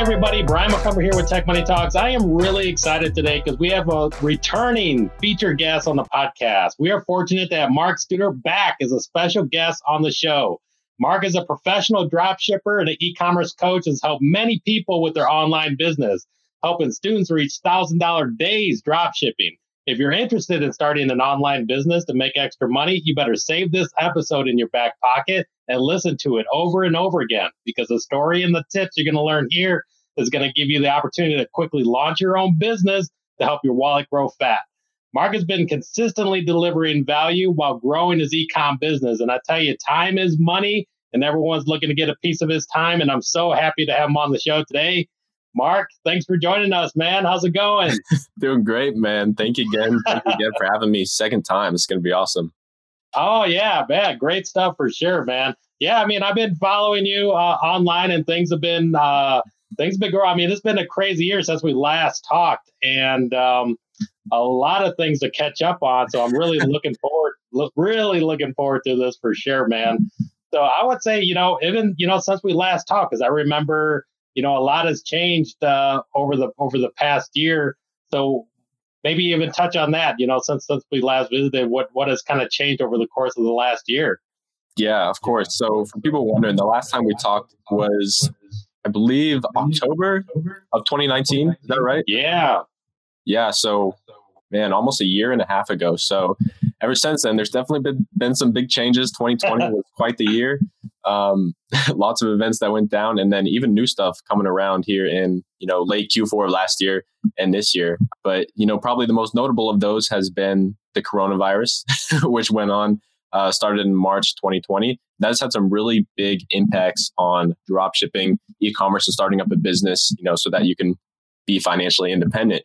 everybody. Brian McCumber here with Tech Money Talks. I am really excited today because we have a returning feature guest on the podcast. We are fortunate to have Mark Studer back as a special guest on the show. Mark is a professional drop shipper and an e-commerce coach has helped many people with their online business, helping students reach $1,000 days drop shipping. If you're interested in starting an online business to make extra money, you better save this episode in your back pocket and listen to it over and over again because the story and the tips you're going to learn here is going to give you the opportunity to quickly launch your own business to help your wallet grow fat. Mark has been consistently delivering value while growing his ecom business. And I tell you, time is money, and everyone's looking to get a piece of his time. And I'm so happy to have him on the show today. Mark, thanks for joining us, man. How's it going? Doing great, man. Thank you again. Thank you again for having me. Second time. It's going to be awesome. Oh yeah, man, great stuff for sure, man. Yeah, I mean, I've been following you uh, online, and things have been uh, things have been growing. I mean, it's been a crazy year since we last talked, and um, a lot of things to catch up on. So I'm really looking forward, lo- really looking forward to this for sure, man. So I would say, you know, even you know, since we last talked, because I remember, you know, a lot has changed uh, over the over the past year. So maybe even touch on that. You know, since since we last visited, what what has kind of changed over the course of the last year? Yeah, of course. So for people wondering, the last time we talked was, I believe, October of 2019. Is that right? Yeah. Yeah. So, man, almost a year and a half ago. So ever since then, there's definitely been been some big changes. 2020 was quite the year. Um, lots of events that went down, and then even new stuff coming around here in you know late Q4 of last year and this year. But you know, probably the most notable of those has been the coronavirus, which went on uh, started in March 2020. That's had some really big impacts on drop shipping, e-commerce, and starting up a business. You know, so that you can be financially independent.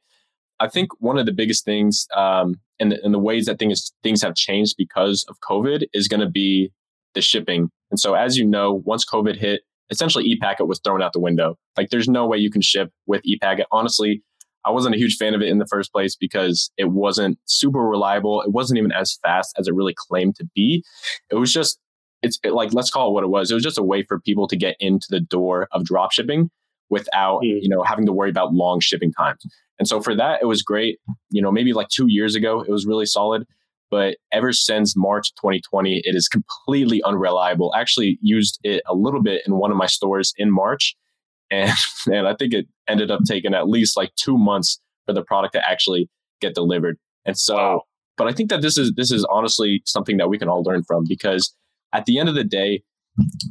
I think one of the biggest things, um, and, the, and the ways that things things have changed because of COVID, is going to be the shipping. And so, as you know, once COVID hit, essentially ePacket was thrown out the window. Like, there's no way you can ship with ePacket. Honestly, I wasn't a huge fan of it in the first place because it wasn't super reliable. It wasn't even as fast as it really claimed to be. It was just, it's it, like, let's call it what it was. It was just a way for people to get into the door of drop shipping without, mm. you know, having to worry about long shipping times. And so for that, it was great. You know, maybe like two years ago, it was really solid. But ever since March 2020, it is completely unreliable. I actually used it a little bit in one of my stores in March and and I think it ended up taking at least like two months for the product to actually get delivered. And so, wow. but I think that this is this is honestly something that we can all learn from because at the end of the day,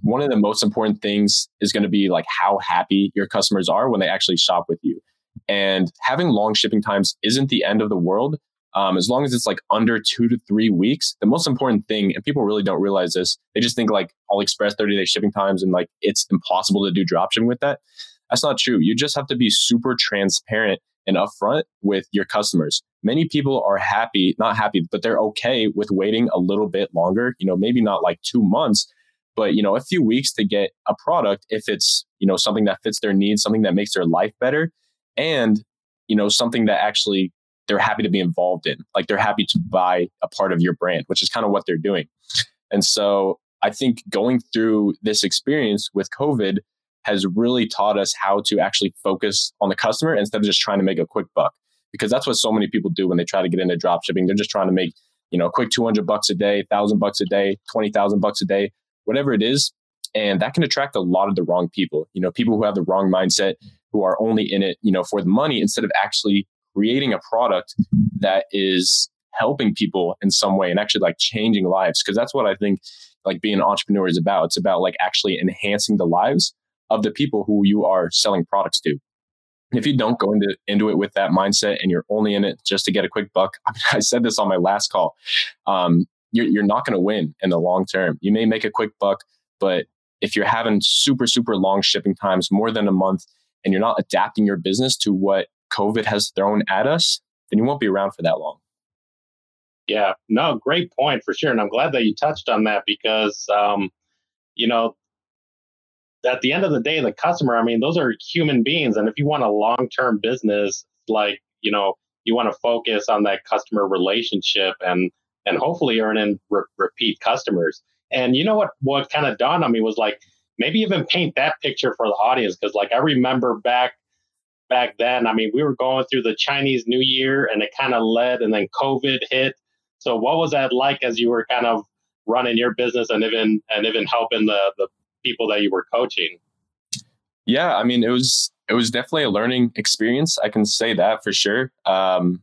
one of the most important things is going to be like how happy your customers are when they actually shop with you. And having long shipping times isn't the end of the world, um, as long as it's like under two to three weeks, the most important thing, and people really don't realize this, they just think like all express 30 day shipping times and like it's impossible to do dropshipping with that. That's not true. You just have to be super transparent and upfront with your customers. Many people are happy, not happy, but they're okay with waiting a little bit longer, you know, maybe not like two months, but you know, a few weeks to get a product if it's, you know, something that fits their needs, something that makes their life better and you know something that actually they're happy to be involved in. Like they're happy to buy a part of your brand, which is kind of what they're doing. And so I think going through this experience with COVID has really taught us how to actually focus on the customer instead of just trying to make a quick buck. Because that's what so many people do when they try to get into drop shipping. They're just trying to make, you know, a quick 200 bucks a day, 1000 bucks a day, 20,000 bucks a day, whatever it is. And that can attract a lot of the wrong people, you know, people who have the wrong mindset, who are only in it, you know, for the money instead of actually creating a product that is helping people in some way and actually like changing lives because that's what i think like being an entrepreneur is about it's about like actually enhancing the lives of the people who you are selling products to if you don't go into into it with that mindset and you're only in it just to get a quick buck I, mean, I said this on my last call um, you're, you're not going to win in the long term you may make a quick buck but if you're having super super long shipping times more than a month and you're not adapting your business to what COVID has thrown at us, then you won't be around for that long. Yeah, no, great point for sure. And I'm glad that you touched on that because, um, you know, at the end of the day, the customer, I mean, those are human beings. And if you want a long term business, like, you know, you want to focus on that customer relationship and, and hopefully earn in re- repeat customers. And you know what, what kind of dawned on me was like, maybe even paint that picture for the audience because like I remember back back then, I mean, we were going through the Chinese New Year and it kind of led and then COVID hit. So what was that like as you were kind of running your business and even and even helping the the people that you were coaching? Yeah, I mean, it was it was definitely a learning experience. I can say that for sure. Um,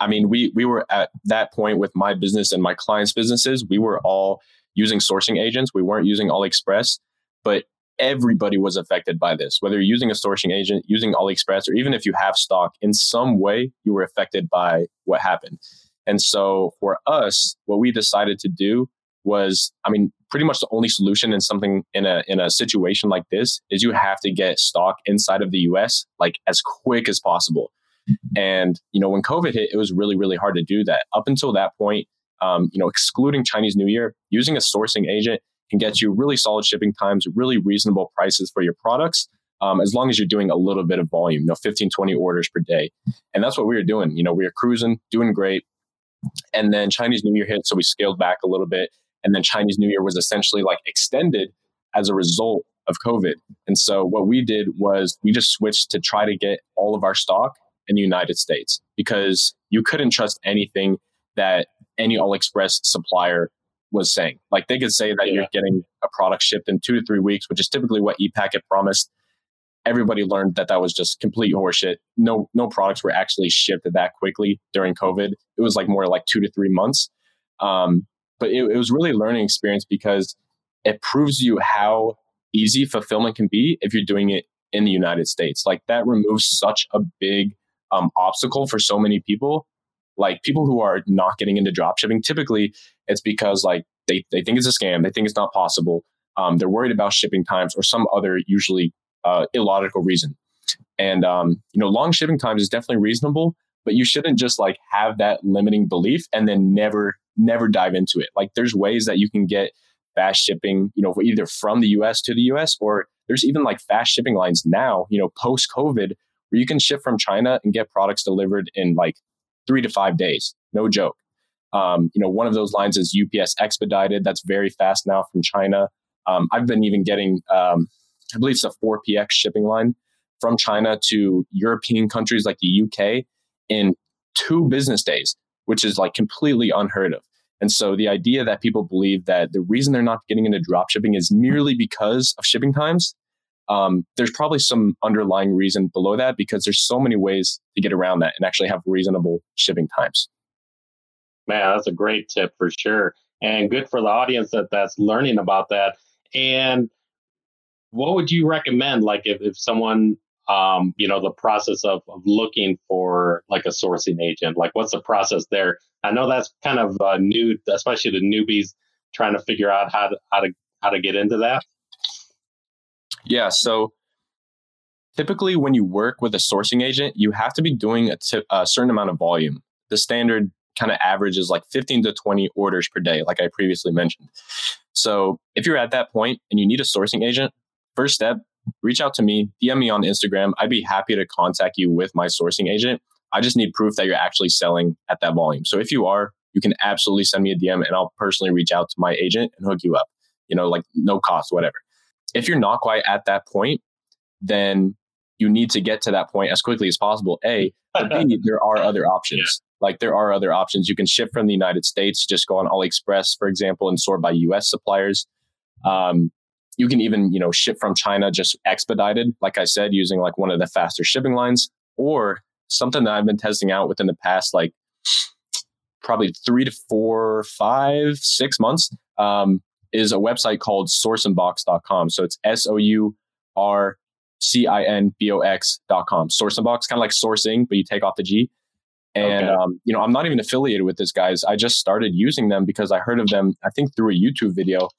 I mean, we we were at that point with my business and my clients' businesses. We were all using sourcing agents. We weren't using AliExpress, but everybody was affected by this. Whether you're using a sourcing agent, using AliExpress, or even if you have stock, in some way you were affected by what happened. And so for us, what we decided to do was, I mean, pretty much the only solution in something in a in a situation like this is you have to get stock inside of the US like as quick as possible. And you know, when COVID hit, it was really really hard to do that. Up until that point, um, you know, excluding Chinese New Year, using a sourcing agent can get you really solid shipping times, really reasonable prices for your products. Um, as long as you're doing a little bit of volume, you know, 15, 20 orders per day. And that's what we were doing. You know, we were cruising, doing great. And then Chinese New Year hit, so we scaled back a little bit. And then Chinese New Year was essentially like extended as a result of COVID. And so what we did was we just switched to try to get all of our stock in the United States because you couldn't trust anything that any AliExpress supplier was saying. Like they could say that yeah. you're getting a product shipped in two to three weeks, which is typically what ePacket promised. Everybody learned that that was just complete horseshit. No, no products were actually shipped that quickly during COVID. It was like more like two to three months. Um, but it, it was really a learning experience because it proves you how easy fulfillment can be if you're doing it in the United States. Like that removes such a big um, obstacle for so many people. Like people who are not getting into dropshipping, typically it's because like they, they think it's a scam, they think it's not possible. Um, they're worried about shipping times or some other usually uh, illogical reason. And um, you know, long shipping times is definitely reasonable, but you shouldn't just like have that limiting belief and then never never dive into it. Like there's ways that you can get fast shipping, you know, either from the US to the US or there's even like fast shipping lines now, you know, post COVID where you can ship from China and get products delivered in like three to five days. No joke. Um, you know, one of those lines is UPS expedited. That's very fast now from China. Um, I've been even getting, um, I believe it's a 4PX shipping line from China to European countries like the UK in two business days, which is like completely unheard of. And so the idea that people believe that the reason they're not getting into drop shipping is merely because of shipping times, um, there's probably some underlying reason below that because there's so many ways to get around that and actually have reasonable shipping times. Man, that's a great tip for sure. And good for the audience that that's learning about that. And what would you recommend? Like if, if someone um, you know, the process of, of looking for like a sourcing agent? Like, what's the process there? I know that's kind of uh, new, especially the newbies trying to figure out how to how to how to get into that. Yeah. So typically, when you work with a sourcing agent, you have to be doing a, t- a certain amount of volume. The standard kind of average is like 15 to 20 orders per day, like I previously mentioned. So if you're at that point and you need a sourcing agent, first step reach out to me, DM me on Instagram. I'd be happy to contact you with my sourcing agent. I just need proof that you're actually selling at that volume. So if you are, you can absolutely send me a DM and I'll personally reach out to my agent and hook you up, you know, like no cost, whatever. If you're not quite at that point, then you need to get to that point as quickly as possible. A, but B, there are other options. Like there are other options. You can ship from the United States, just go on AliExpress, for example, and sort by US suppliers. Um, you can even, you know, ship from China just expedited, like I said, using like one of the faster shipping lines, or something that I've been testing out within the past like probably three to four, five, six months. Um, is a website called sourcinbox.com. So it's S O U R C I N B O X.com. Sourcinbox, kind of like sourcing, but you take off the G. And, okay. um, you know, I'm not even affiliated with this guys. I just started using them because I heard of them, I think through a YouTube video.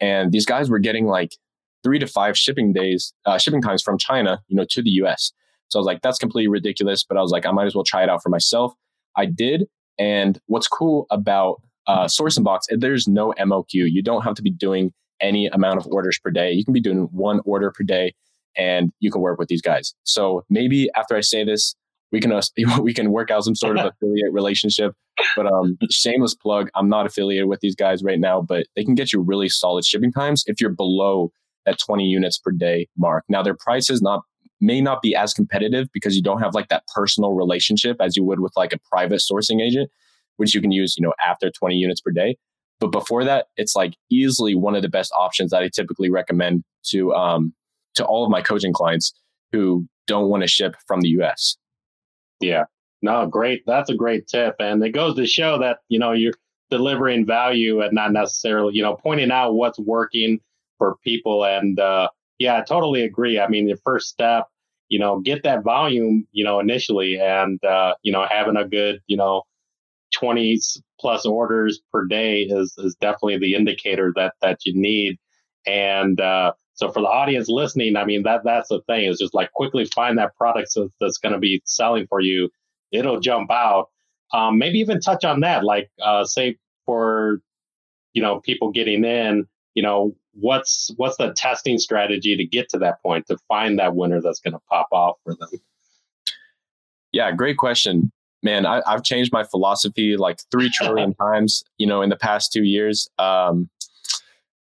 And these guys were getting like three to five shipping days, uh, shipping times from China, you know, to the US. So I was like, that's completely ridiculous. But I was like, I might as well try it out for myself. I did. And what's cool about uh, Sourcinbox, there's no MOQ. You don't have to be doing any amount of orders per day. You can be doing one order per day and you can work with these guys. So maybe after I say this, we can uh, we can work out some sort of affiliate relationship. But um, shameless plug, I'm not affiliated with these guys right now, but they can get you really solid shipping times if you're below that 20 units per day mark. Now their prices not may not be as competitive because you don't have like that personal relationship as you would with like a private sourcing agent, which you can use, you know, after 20 units per day. But before that, it's like easily one of the best options that I typically recommend to um to all of my coaching clients who don't want to ship from the US. Yeah. No, great. That's a great tip. And it goes to show that, you know, you're delivering value and not necessarily, you know, pointing out what's working for people. And uh, yeah, I totally agree. I mean, the first step, you know, get that volume, you know, initially and, uh, you know, having a good, you know, 20 plus orders per day is, is definitely the indicator that, that you need. And, uh, so for the audience listening, I mean that that's the thing is just like quickly find that product that's going to be selling for you. It'll jump out. Um, maybe even touch on that, like uh, say for you know people getting in, you know what's what's the testing strategy to get to that point to find that winner that's going to pop off for them. Yeah, great question man, I, have changed my philosophy like three trillion times, you know, in the past two years. Um,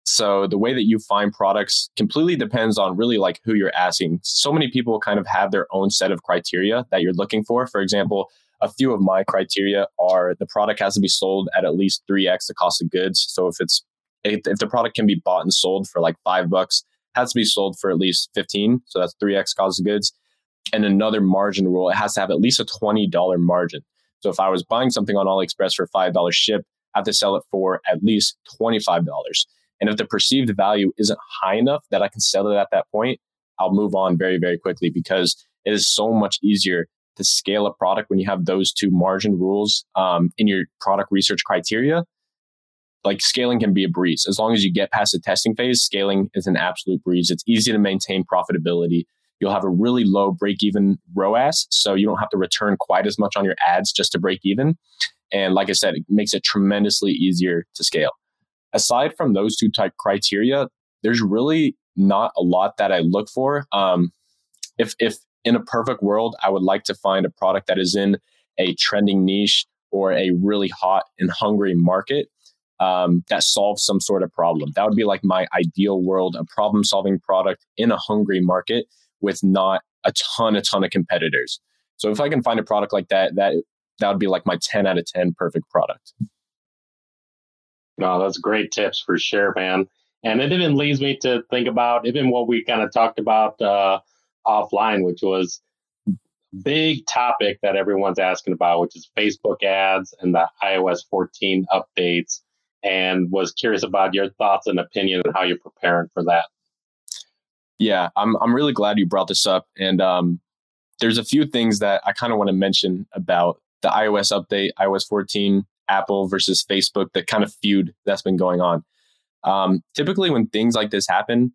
so the way that you find products completely depends on really like who you're asking. So many people kind of have their own set of criteria that you're looking for. For example, a few of my criteria are the product has to be sold at at least 3x the cost of goods. So if it's if the product can be bought and sold for like 5 bucks, has to be sold for at least 15, so that's 3x cost of goods. And another margin rule, it has to have at least a $20 margin. So if I was buying something on AliExpress for $5 ship, I have to sell it for at least $25. And if the perceived value isn't high enough that I can sell it at that point, I'll move on very, very quickly because it is so much easier to scale a product when you have those two margin rules um, in your product research criteria. Like scaling can be a breeze. As long as you get past the testing phase, scaling is an absolute breeze. It's easy to maintain profitability. You'll have a really low break even ROAS. So you don't have to return quite as much on your ads just to break even. And like I said, it makes it tremendously easier to scale aside from those two type criteria, there's really not a lot that I look for. Um, if if in a perfect world, I would like to find a product that is in a trending niche or a really hot and hungry market um, that solves some sort of problem. That would be like my ideal world, a problem solving product in a hungry market with not a ton, a ton of competitors. So if I can find a product like that, that that would be like my 10 out of 10 perfect product. No, that's great tips for sure, man. And it even leads me to think about even what we kind of talked about uh, offline, which was big topic that everyone's asking about, which is Facebook ads and the iOS 14 updates. And was curious about your thoughts and opinion and how you're preparing for that. Yeah, I'm I'm really glad you brought this up. And um, there's a few things that I kind of want to mention about the iOS update, iOS 14 Apple versus Facebook, the kind of feud that's been going on. Um, typically, when things like this happen,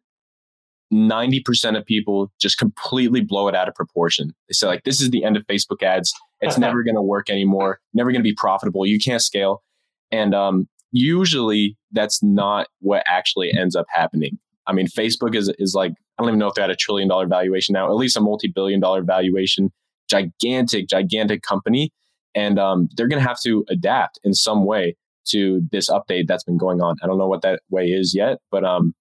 90% of people just completely blow it out of proportion. They say, like, this is the end of Facebook ads. It's never going to work anymore, never going to be profitable. You can't scale. And um, usually, that's not what actually ends up happening. I mean, Facebook is, is like, I don't even know if they're at a trillion dollar valuation now, at least a multi billion dollar valuation, gigantic, gigantic company and um, they're going to have to adapt in some way to this update that's been going on. I don't know what that way is yet, but um,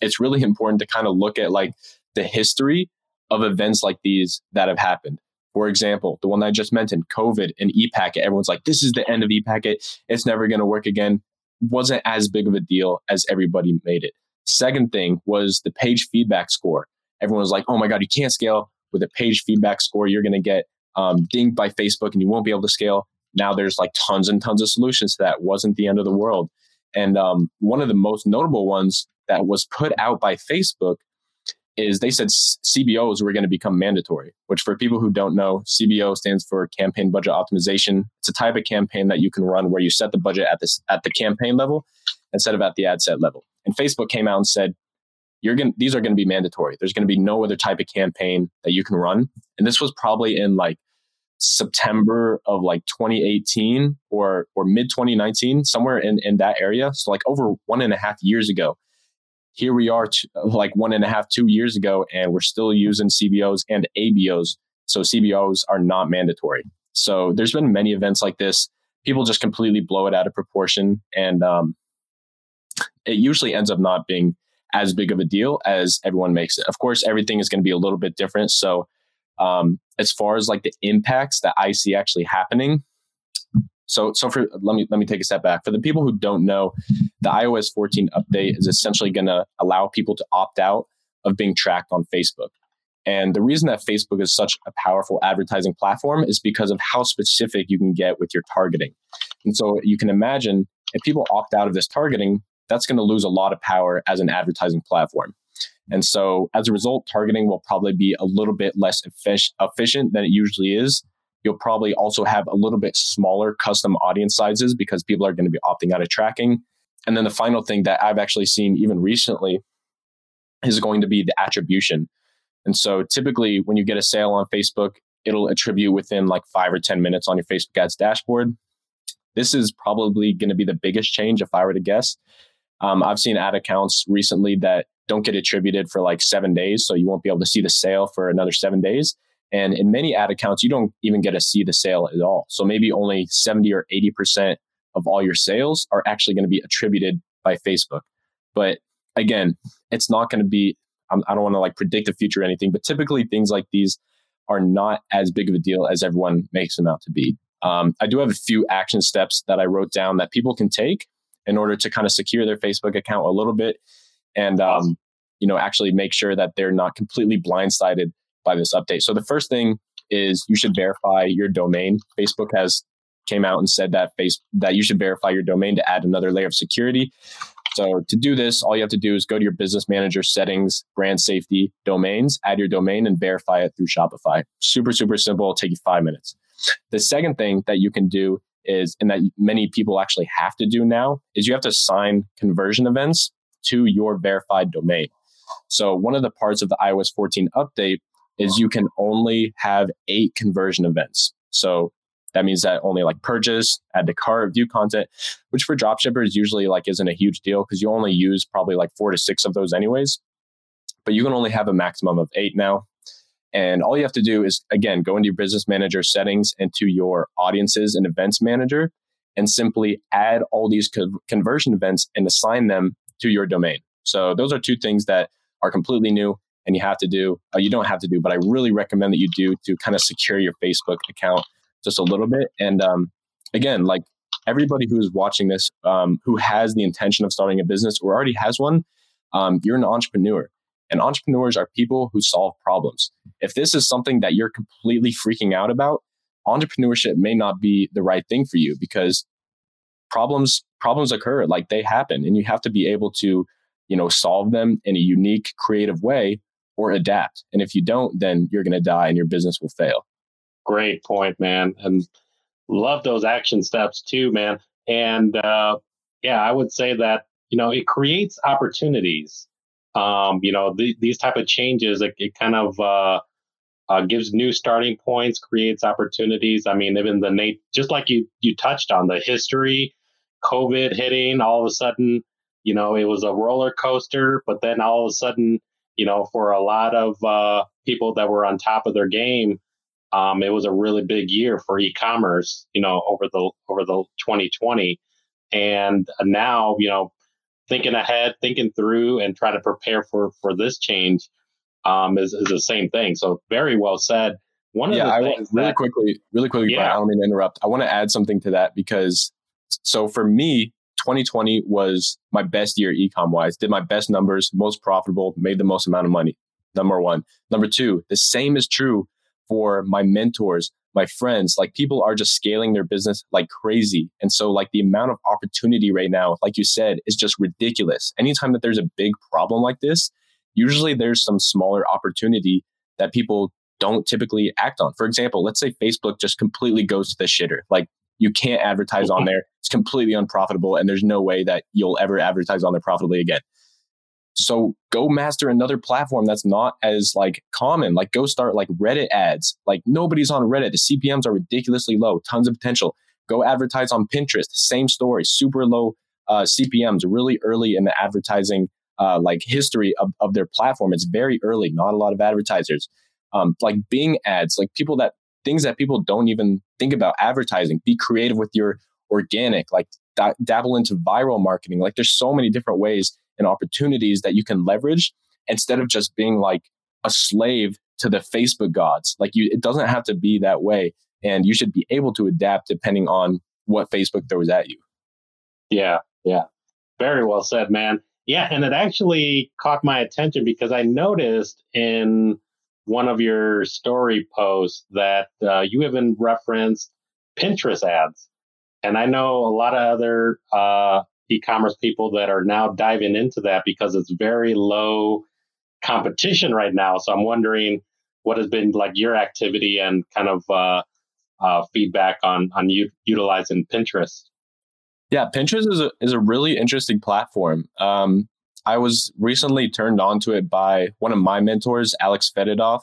it's really important to kind of look at like the history of events like these that have happened. For example, the one that I just mentioned, COVID and ePacket. Everyone's like, "This is the end of ePacket. It's never going to work again." Wasn't as big of a deal as everybody made it. Second thing was the page feedback score. Everyone was like, "Oh my god, you can't scale with a page feedback score. You're going to get um, dinged by Facebook and you won't be able to scale. Now there's like tons and tons of solutions to that. Wasn't the end of the world. And um, one of the most notable ones that was put out by Facebook is they said CBOs were going to become mandatory, which for people who don't know, CBO stands for campaign budget optimization. It's a type of campaign that you can run where you set the budget at this at the campaign level instead of at the ad set level. And Facebook came out and said, you're going these are going to be mandatory. There's going to be no other type of campaign that you can run. And this was probably in like September of like 2018 or or mid 2019, somewhere in in that area. So like over one and a half years ago. Here we are, t- like one and a half, two years ago, and we're still using CBOs and ABOs. So CBOs are not mandatory. So there's been many events like this. People just completely blow it out of proportion, and um, it usually ends up not being as big of a deal as everyone makes it. Of course, everything is going to be a little bit different. So, um, as far as like the impacts that I see actually happening, so so for let me let me take a step back. For the people who don't know, the iOS 14 update is essentially going to allow people to opt out of being tracked on Facebook. And the reason that Facebook is such a powerful advertising platform is because of how specific you can get with your targeting. And so you can imagine if people opt out of this targeting, that's going to lose a lot of power as an advertising platform. And so as a result, targeting will probably be a little bit less efficient than it usually is. You'll probably also have a little bit smaller custom audience sizes because people are going to be opting out of tracking. And then the final thing that I've actually seen even recently is going to be the attribution. And so typically when you get a sale on Facebook, it'll attribute within like five or 10 minutes on your Facebook ads dashboard. This is probably going to be the biggest change if I were to guess. Um, I've seen ad accounts recently that don't get attributed for like seven days. So you won't be able to see the sale for another seven days. And in many ad accounts, you don't even get to see the sale at all. So maybe only 70 or 80% of all your sales are actually going to be attributed by Facebook. But again, it's not going to be, I'm, I do not want to like predict the future or anything, but typically things like these are not as big of a deal as everyone makes them out to be. Um, I do have a few action steps that I wrote down that people can take in order to kind of secure their Facebook account a little bit and um, you know actually make sure that they're not completely blindsided by this update. So the first thing is you should verify your domain. Facebook has came out and said that face that you should verify your domain to add another layer of security. So to do this, all you have to do is go to your business manager settings, brand safety, domains, add your domain and verify it through Shopify. Super, super simple. It'll take you five minutes. The second thing that you can do is, and that many people actually have to do now, is you have to assign conversion events to your verified domain. So one of the parts of the iOS 14 update is you can only have eight conversion events. So that means that only like purchase, add to cart, view content, which for dropshippers usually like isn't a huge deal because you only use probably like four to six of those anyways. But you can only have a maximum of eight now. And all you have to do is, again, go into your business manager settings and to your audiences and events manager and simply add all these co- conversion events and assign them to your domain. So those are two things that are completely new and you have to do. Uh, you don't have to do, but I really recommend that you do to kind of secure your Facebook account just a little bit. And um, again, like everybody who is watching this, um, who has the intention of starting a business or already has one, um, you're an entrepreneur. And entrepreneurs are people who solve problems. If this is something that you're completely freaking out about, entrepreneurship may not be the right thing for you because problems problems occur like they happen and you have to be able to you know solve them in a unique creative way or adapt. And if you don't then you're going to die and your business will fail. Great point man and love those action steps too man. And uh, yeah i would say that you know it creates opportunities um, you know, the, these type of changes, it, it kind of uh, uh, gives new starting points, creates opportunities. I mean, even the Nate, just like you you touched on the history, COVID hitting, all of a sudden, you know, it was a roller coaster. But then all of a sudden, you know, for a lot of uh, people that were on top of their game, um, it was a really big year for e-commerce. You know, over the over the 2020, and now, you know, thinking ahead, thinking through, and try to prepare for for this change um, is is the same thing. So very well said. One of yeah, the I things really that, quickly, really quickly, yeah. Brian, I don't mean to interrupt. I want to add something to that because so for me, 2020 was my best year ecom wise. Did my best numbers, most profitable, made the most amount of money. Number one. Number two, the same is true for my mentors, my friends, like people are just scaling their business like crazy. And so, like, the amount of opportunity right now, like you said, is just ridiculous. Anytime that there's a big problem like this, usually there's some smaller opportunity that people don't typically act on. For example, let's say Facebook just completely goes to the shitter. Like, you can't advertise on mm-hmm. there. It's completely unprofitable, and there's no way that you'll ever advertise on there profitably again. So go master another platform that's not as like common. Like go start like Reddit ads. Like nobody's on Reddit. The CPMs are ridiculously low, tons of potential. Go advertise on Pinterest. Same story, super low uh, CPMs, really early in the advertising uh, like history of, of their platform. It's very early, not a lot of advertisers. Um, like Bing ads, like people that things that people don't even think about advertising. Be creative with your organic, like dabble into viral marketing. Like there's so many different ways and opportunities that you can leverage instead of just being like a slave to the Facebook gods. Like you, it doesn't have to be that way. And you should be able to adapt depending on what Facebook throws at you. Yeah. Yeah. Very well said, man. Yeah. And it actually caught my attention because I noticed in one of your story posts that uh, you even referenced Pinterest ads. And I know a lot of other uh, e-commerce people that are now diving into that because it's very low competition right now. So I'm wondering what has been like your activity and kind of uh, uh, feedback on on u- utilizing Pinterest. Yeah, Pinterest is a is a really interesting platform. Um, I was recently turned on to it by one of my mentors, Alex Fedotov.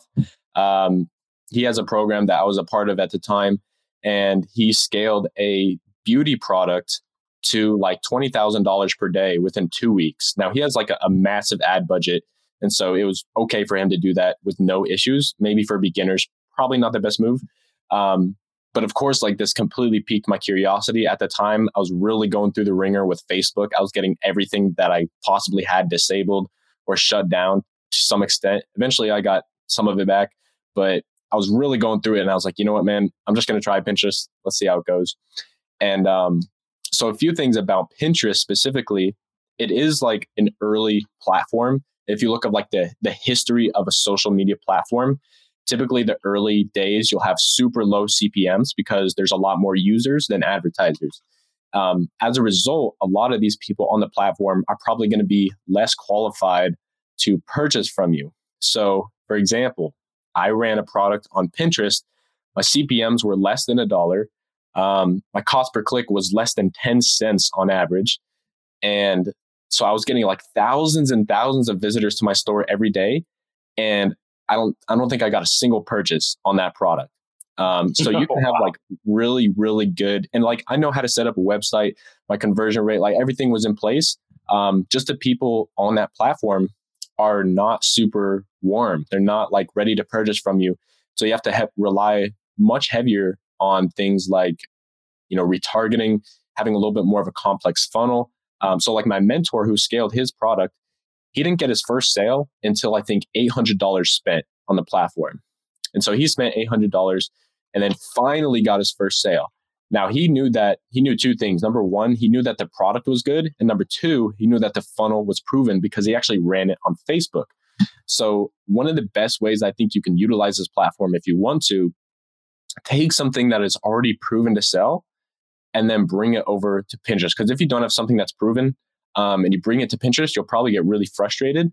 Um, he has a program that I was a part of at the time, and he scaled a beauty product to like $20,000 per day within two weeks. Now he has like a, a, massive ad budget. And so it was okay for him to do that with no issues. Maybe for beginners, probably not the best move. Um, but of course, like this completely piqued my curiosity. At the time, I was really going through the ringer with Facebook. I was getting everything that I possibly had disabled or shut down to some extent. Eventually, I got some of it back, but I was really going through it. And I was like, you know what, man, I'm just going to try Pinterest. Let's see how it goes. And um, so, a few things about Pinterest specifically, it is like an early platform. If you look at like the the history of a social media platform, typically the early days you'll have super low CPMS because there's a lot more users than advertisers. Um, as a result, a lot of these people on the platform are probably going to be less qualified to purchase from you. So, for example, I ran a product on Pinterest. My CPMS were less than a dollar. Um, my cost per click was less than 10 cents on average. And so I was getting like thousands and thousands of visitors to my store every day. And I don't, I don't think I got a single purchase on that product. Um, so you can have like really, really good, and like I know how to set up a website, my conversion rate, like everything was in place. Um, just the people on that platform are not super warm. They're not like ready to purchase from you. So you have to have, rely much heavier on things like, you know, retargeting, having a little bit more of a complex funnel. Um, so, like my mentor who scaled his product, he didn't get his first sale until I think $800 spent on the platform. And so he spent $800 and then finally got his first sale. Now he knew that he knew two things. Number one, he knew that the product was good. And number two, he knew that the funnel was proven because he actually ran it on Facebook. So, one of the best ways I think you can utilize this platform if you want to take something that is already proven to sell and then bring it over to Pinterest. Because if you don't have something that's proven um, and you bring it to Pinterest, you'll probably get really frustrated.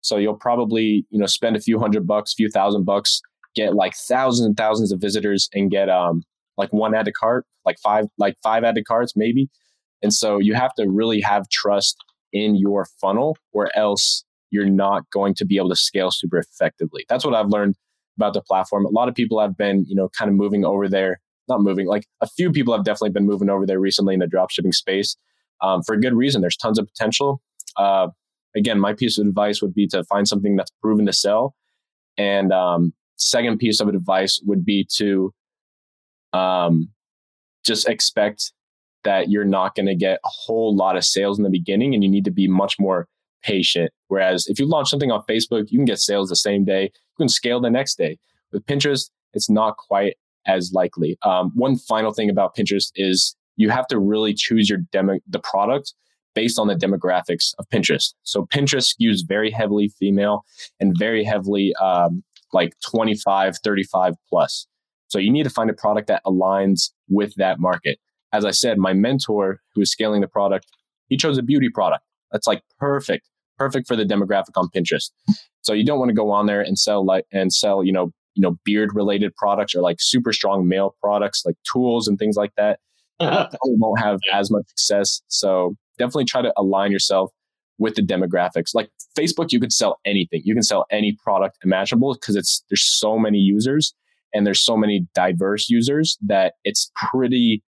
So you'll probably you know spend a few hundred bucks, few thousand bucks, get like thousands and thousands of visitors, and get um like one add to cart, like five like five add to carts maybe. And so you have to really have trust in your funnel, or else you're not going to be able to scale super effectively. That's what I've learned about the platform. A lot of people have been, you know, kind of moving over there, not moving, like a few people have definitely been moving over there recently in the dropshipping space um, for a good reason. There's tons of potential. Uh, again, my piece of advice would be to find something that's proven to sell. And um, second piece of advice would be to um, just expect that you're not going to get a whole lot of sales in the beginning and you need to be much more patient. Whereas if you launch something on Facebook, you can get sales the same day, you can scale the next day. With Pinterest, it's not quite as likely. Um, one final thing about Pinterest is you have to really choose your demo, the product based on the demographics of Pinterest. So Pinterest skews very heavily female and very heavily um, like 25, 35 plus. So you need to find a product that aligns with that market. As I said, my mentor who is scaling the product, he chose a beauty product. That's like perfect perfect for the demographic on Pinterest. So you don't want to go on there and sell like and sell, you know, you know, beard related products or like super strong male products like tools and things like that. won't have as much success. So definitely try to align yourself with the demographics. Like Facebook, you can sell anything. You can sell any product imaginable because it's there's so many users and there's so many diverse users that it's pretty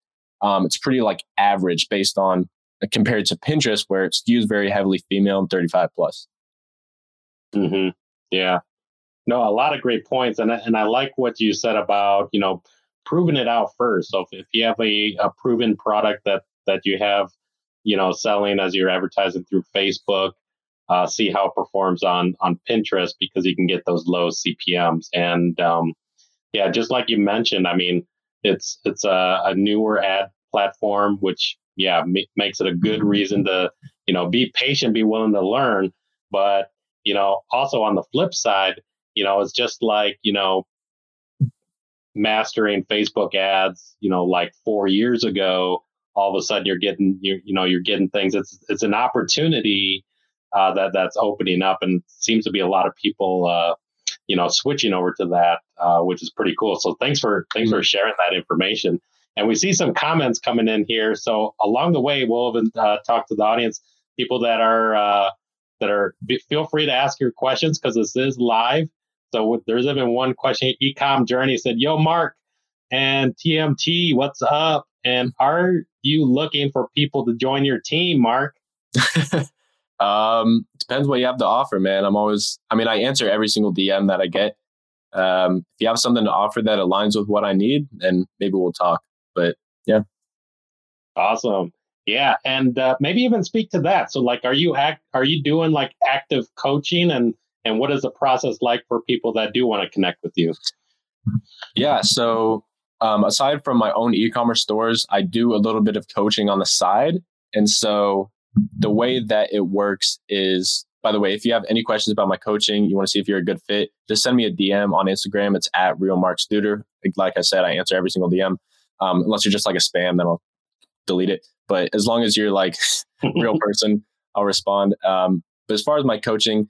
um, it's pretty like average based on compared to Pinterest, where it skews very heavily female and 35 plus. Mm-hmm. Yeah. No, a lot of great points. And, and I like what you said about, you know, proving it out first. So if, if you have a, a proven product that, that you have, you know, selling as you're advertising through Facebook, uh, see how it performs on on Pinterest because you can get those low CPMS. And um, yeah, just like you mentioned, I mean, it's it's a, a newer ad platform, which yeah m- makes it a good reason to you know be patient, be willing to learn. But you know, also on the flip side, you know, it's just like you know mastering Facebook ads, you know, like four years ago, all of a sudden you're getting you you know you're getting things. It's it's an opportunity uh, that that's opening up, and seems to be a lot of people, uh, you know, switching over to that, uh, which is pretty cool. So thanks for thanks for sharing that information. And we see some comments coming in here. So along the way, we'll even uh, talk to the audience, people that are uh, that are. Feel free to ask your questions because this is live. So there's even one question. Ecom Journey said, "Yo, Mark and TMT, what's up? And are you looking for people to join your team, Mark?" Um, depends what you have to offer, man. I'm always, I mean, I answer every single DM that I get. Um, if you have something to offer that aligns with what I need, then maybe we'll talk. But yeah. Awesome. Yeah. And uh, maybe even speak to that. So like, are you act, are you doing like active coaching and, and what is the process like for people that do want to connect with you? Yeah. So um, aside from my own e-commerce stores, I do a little bit of coaching on the side. And so the way that it works is by the way, if you have any questions about my coaching, you want to see if you're a good fit, just send me a DM on Instagram. It's at real Mark Studer. Like I said, I answer every single DM. Um, unless you're just like a spam, then I'll delete it. But as long as you're like real person, I'll respond. Um, but as far as my coaching,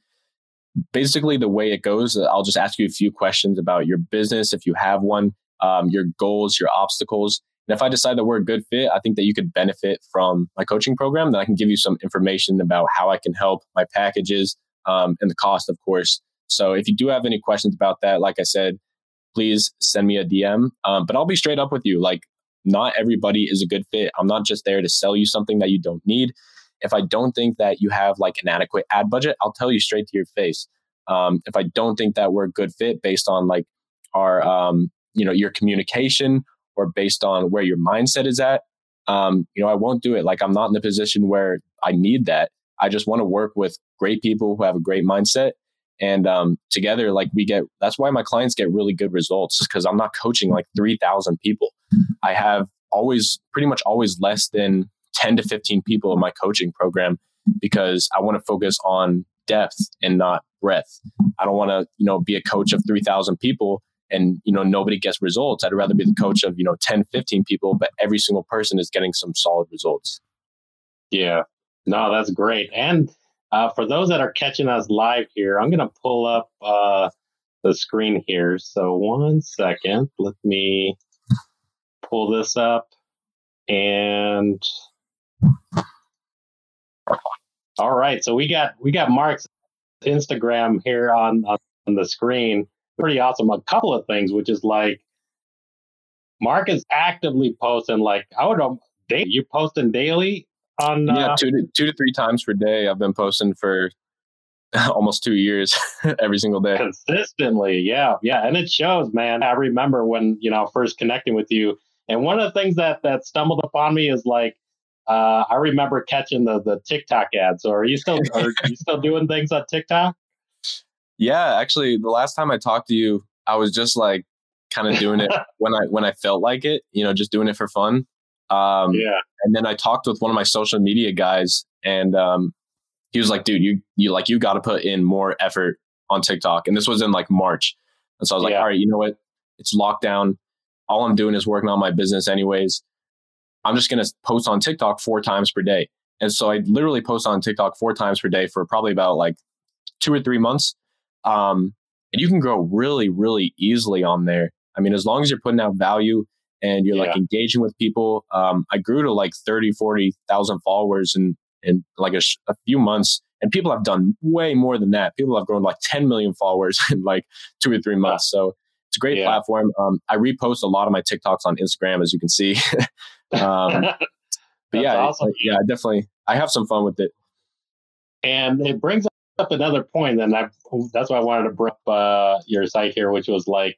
basically the way it goes, I'll just ask you a few questions about your business if you have one, um, your goals, your obstacles, and if I decide that we're a good fit, I think that you could benefit from my coaching program. Then I can give you some information about how I can help, my packages, um, and the cost, of course. So if you do have any questions about that, like I said, please send me a DM. Um, but I'll be straight up with you. Like, not everybody is a good fit. I'm not just there to sell you something that you don't need. If I don't think that you have like an adequate ad budget, I'll tell you straight to your face. Um, if I don't think that we're a good fit based on like our, um, you know, your communication or based on where your mindset is at, um, you know, I won't do it. Like I'm not in the position where I need that. I just want to work with great people who have a great mindset. And um, together, like we get, that's why my clients get really good results because I'm not coaching like 3,000 people. I have always, pretty much always less than 10 to 15 people in my coaching program because I want to focus on depth and not breadth. I don't want to, you know, be a coach of 3,000 people and you know nobody gets results i'd rather be the coach of you know 10 15 people but every single person is getting some solid results yeah no that's great and uh, for those that are catching us live here i'm going to pull up uh, the screen here so one second let me pull this up and all right so we got we got mark's instagram here on on the screen pretty awesome. A couple of things, which is like Mark is actively posting. Like I would, day you posting daily on yeah uh, two to two to three times per day. I've been posting for almost two years every single day consistently. Yeah, yeah, and it shows, man. I remember when you know first connecting with you, and one of the things that that stumbled upon me is like. Uh, I remember catching the the TikTok ads. So are you still are you still doing things on TikTok? Yeah, actually, the last time I talked to you, I was just like kind of doing it when I when I felt like it, you know, just doing it for fun. Um, yeah. And then I talked with one of my social media guys, and um, he was like, "Dude, you you like you got to put in more effort on TikTok." And this was in like March, and so I was like, yeah. "All right, you know what? It's lockdown. All I'm doing is working on my business, anyways. I'm just gonna post on TikTok four times per day." And so I literally post on TikTok four times per day for probably about like two or three months. Um, and you can grow really, really easily on there. I mean, as long as you're putting out value and you're yeah. like engaging with people. Um, I grew to like 30, 40,000 followers in, in like a, a, few months. And people have done way more than that. People have grown like 10 million followers in like two or three months. So it's a great yeah. platform. Um, I repost a lot of my TikToks on Instagram, as you can see. um, but yeah, awesome. yeah, definitely. I have some fun with it. And it brings up another point, and I, that's why I wanted to bring up uh, your site here, which was like,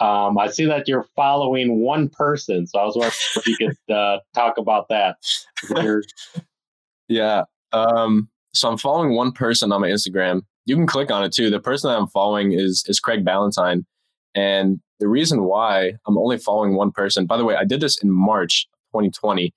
um, I see that you're following one person, so I was wondering if you could uh, talk about that. yeah, um, so I'm following one person on my Instagram. You can click on it too. The person that I'm following is is Craig Ballantyne, and the reason why I'm only following one person. By the way, I did this in March 2020.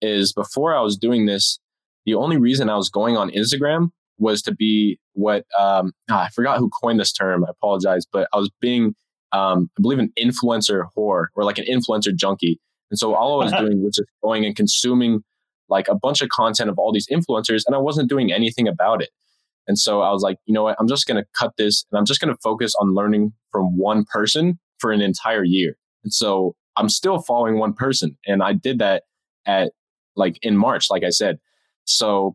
Is before I was doing this, the only reason I was going on Instagram was to be what um, ah, I forgot who coined this term. I apologize, but I was being um, I believe an influencer whore or like an influencer junkie. And so all I was doing was just going and consuming like a bunch of content of all these influencers, and I wasn't doing anything about it. And so I was like, you know what? I'm just going to cut this and I'm just going to focus on learning from one person for an entire year. And so I'm still following one person. And I did that at like in March, like I said. So,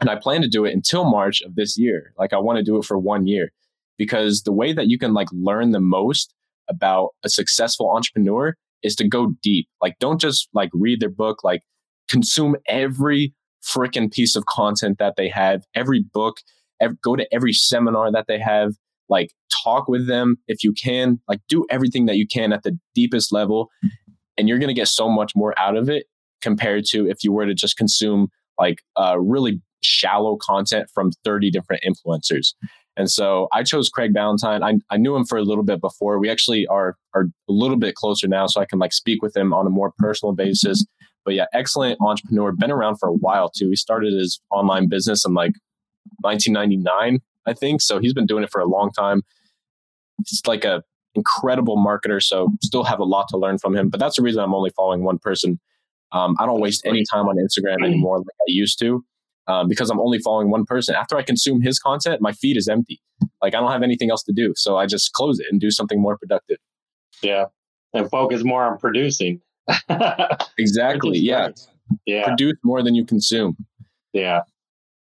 and I plan to do it until March of this year. Like I want to do it for one year because the way that you can like learn the most about a successful entrepreneur is to go deep. Like don't just like read their book, like consume every freaking piece of content that they have, every book, every, go to every seminar that they have, like talk with them if you can, like do everything that you can at the deepest level. And you're going to get so much more out of it compared to if you were to just consume like uh, really shallow content from 30 different influencers. And so I chose Craig Ballantyne. I, I knew him for a little bit before. We actually are are a little bit closer now, so I can like speak with him on a more personal basis. But yeah, excellent entrepreneur. Been around for a while too. He started his online business in like 1999, I think. So he's been doing it for a long time. He's like a incredible marketer. So still have a lot to learn from him. But that's the reason I'm only following one person. Um, I don't waste any time on Instagram anymore like I used to um, because I'm only following one person. After I consume his content, my feed is empty. Like I don't have anything else to do. So I just close it and do something more productive. Yeah. And focus more on producing. exactly. Yeah. Yeah. Produce more than you consume. Yeah.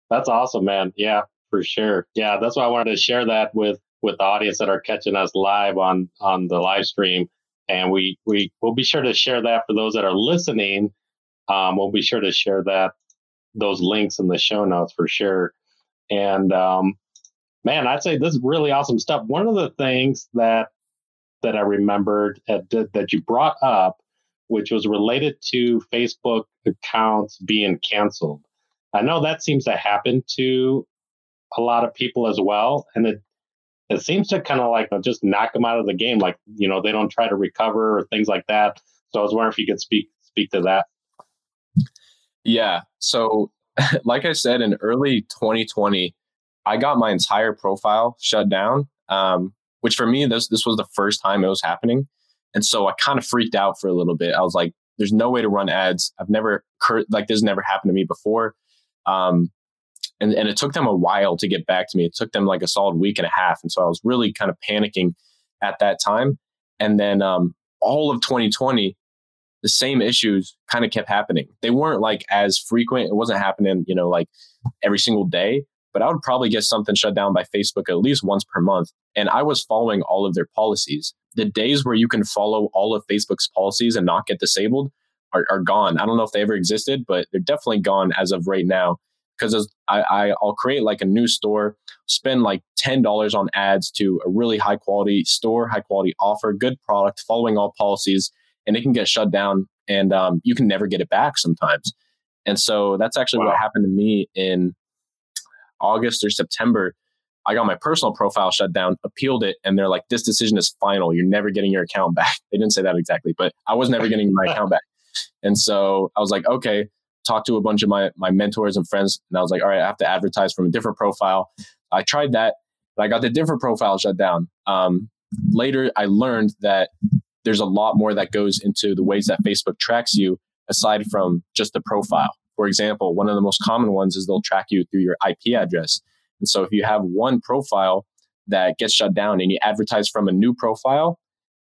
That's awesome, man. Yeah, for sure. Yeah. That's why I wanted to share that with with the audience that are catching us live on on the live stream. And we we will be sure to share that for those that are listening. Um, we'll be sure to share that those links in the show notes for sure. And um, man, I'd say this is really awesome stuff. One of the things that that I remembered at, that you brought up, which was related to Facebook accounts being canceled. I know that seems to happen to a lot of people as well, and it it seems to kind of like just knock them out of the game. Like you know they don't try to recover or things like that. So I was wondering if you could speak speak to that. Yeah. So, like I said, in early 2020, I got my entire profile shut down. Um, which for me, this this was the first time it was happening, and so I kind of freaked out for a little bit. I was like, "There's no way to run ads. I've never like this never happened to me before." Um, and and it took them a while to get back to me. It took them like a solid week and a half, and so I was really kind of panicking at that time. And then um, all of 2020, the same issues kind of kept happening. They weren't like as frequent. It wasn't happening, you know, like every single day, but I would probably get something shut down by Facebook at least once per month. And I was following all of their policies. The days where you can follow all of Facebook's policies and not get disabled are, are gone. I don't know if they ever existed, but they're definitely gone as of right now. Because I, I, I'll create like a new store, spend like $10 on ads to a really high quality store, high quality offer, good product, following all policies and it can get shut down and um, you can never get it back sometimes. And so that's actually wow. what happened to me in August or September. I got my personal profile shut down, appealed it, and they're like, this decision is final. You're never getting your account back. They didn't say that exactly, but I was never getting my account back. And so I was like, okay, talked to a bunch of my, my mentors and friends. And I was like, all right, I have to advertise from a different profile. I tried that, but I got the different profile shut down. Um, later, I learned that there's a lot more that goes into the ways that Facebook tracks you aside from just the profile. For example, one of the most common ones is they'll track you through your IP address. And so if you have one profile that gets shut down and you advertise from a new profile,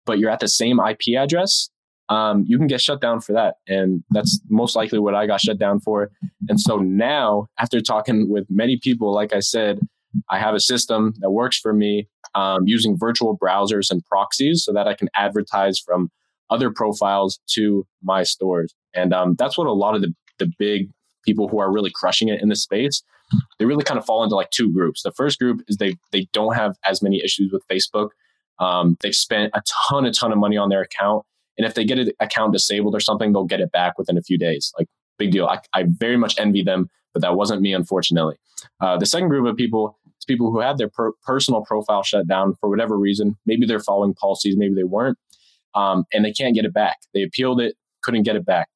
but you're at the same IP address, um, you can get shut down for that. And that's most likely what I got shut down for. And so now, after talking with many people, like I said, I have a system that works for me um, using virtual browsers and proxies so that I can advertise from other profiles to my stores. And um, that's what a lot of the, the big people who are really crushing it in the space, they really kind of fall into like two groups. The first group is they they don't have as many issues with Facebook. Um, they've spent a ton, a ton of money on their account. And if they get an account disabled or something, they'll get it back within a few days. Like big deal. I, I very much envy them but that wasn't me, unfortunately. Uh, the second group of people people who had their per- personal profile shut down for whatever reason. Maybe they're following policies, maybe they weren't, um, and they can't get it back. They appealed it, couldn't get it back.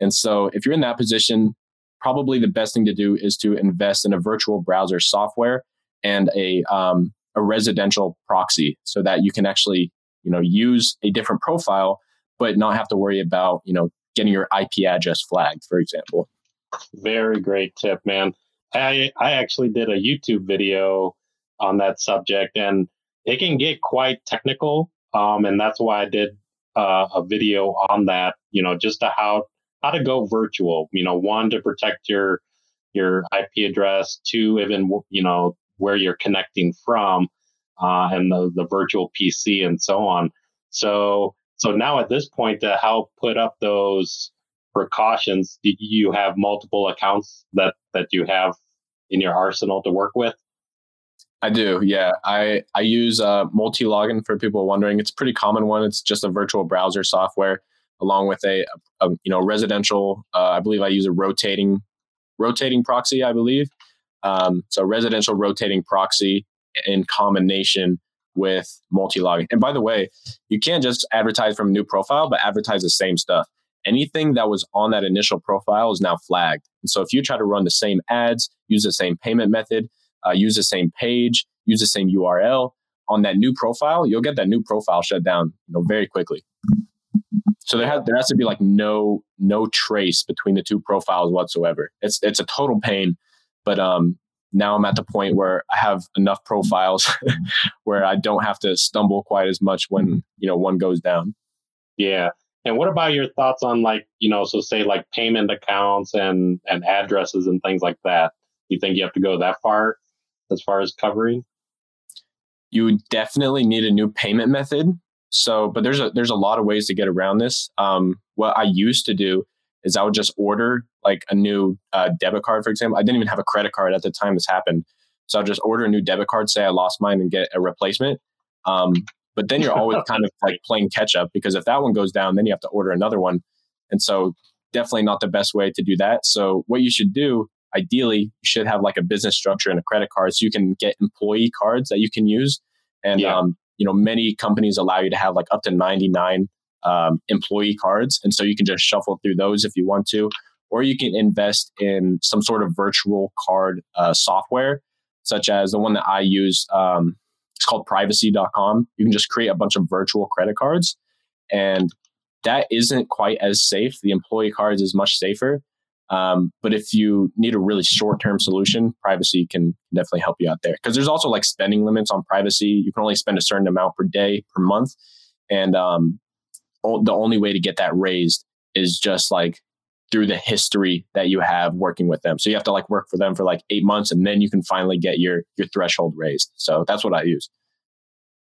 And so, if you're in that position, probably the best thing to do is to invest in a virtual browser software and a um, a residential proxy, so that you can actually you know use a different profile, but not have to worry about you know getting your IP address flagged, for example. Very great tip, man. I I actually did a YouTube video on that subject, and it can get quite technical. Um, and that's why I did uh, a video on that. You know, just to how how to go virtual. You know, one to protect your your IP address, two even you know where you're connecting from, uh, and the the virtual PC and so on. So so now at this point to help put up those precautions, do you have multiple accounts that that you have in your arsenal to work with. I do, yeah. I I use uh, Multilogin for people wondering. It's a pretty common one. It's just a virtual browser software along with a, a you know residential. Uh, I believe I use a rotating rotating proxy. I believe um, so. Residential rotating proxy in combination with Multilogin. And by the way, you can't just advertise from a new profile, but advertise the same stuff. Anything that was on that initial profile is now flagged. And so if you try to run the same ads, use the same payment method, uh, use the same page, use the same URL on that new profile, you'll get that new profile shut down, you know, very quickly. So there has there has to be like no no trace between the two profiles whatsoever. It's it's a total pain, but um now I'm at the point where I have enough profiles where I don't have to stumble quite as much when you know one goes down. Yeah. And what about your thoughts on like, you know, so say like payment accounts and and addresses and things like that? You think you have to go that far as far as covering? You definitely need a new payment method. So, but there's a there's a lot of ways to get around this. Um, what I used to do is I would just order like a new uh, debit card, for example. I didn't even have a credit card at the time this happened. So I'll just order a new debit card, say I lost mine and get a replacement. Um, but then you're always kind of like playing catch up because if that one goes down, then you have to order another one. And so definitely not the best way to do that. So what you should do, ideally, you should have like a business structure and a credit card so you can get employee cards that you can use. And yeah. um, you know, many companies allow you to have like up to 99 um, employee cards. And so you can just shuffle through those if you want to, or you can invest in some sort of virtual card uh, software, such as the one that I use. Um, it's called privacy.com. You can just create a bunch of virtual credit cards. And that isn't quite as safe. The employee cards is much safer. Um, but if you need a really short term solution, privacy can definitely help you out there. Because there's also like spending limits on privacy. You can only spend a certain amount per day, per month. And um, the only way to get that raised is just like through the history that you have working with them. So you have to like work for them for like eight months and then you can finally get your your threshold raised. So that's what I use.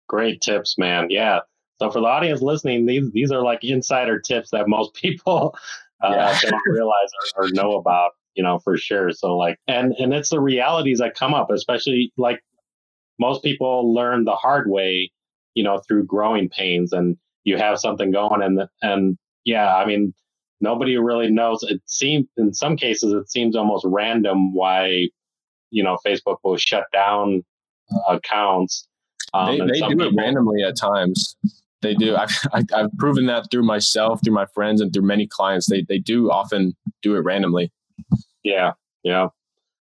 Great tips, man. Yeah. So for the audience listening, these these are like insider tips that most people uh, yeah. don't realize or, or know about, you know, for sure. So like and and it's the realities that come up, especially like most people learn the hard way, you know, through growing pains and you have something going and and yeah, I mean nobody really knows. It seems in some cases it seems almost random why you know Facebook will shut down accounts. Um, they they do people, it randomly at times. They do. I've I've proven that through myself, through my friends, and through many clients. They they do often do it randomly. Yeah, yeah.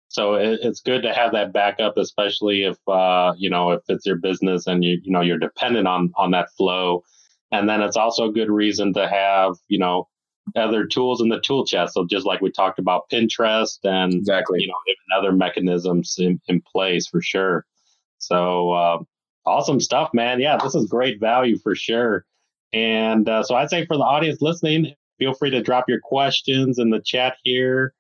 So it, it's good to have that backup, especially if uh, you know if it's your business and you you know you're dependent on on that flow. And then it's also a good reason to have you know other tools in the tool chest. So just like we talked about Pinterest and exactly you know other mechanisms in, in place for sure. So uh, awesome stuff, man. Yeah, this is great value for sure. And uh, so I'd say for the audience listening, feel free to drop your questions in the chat here.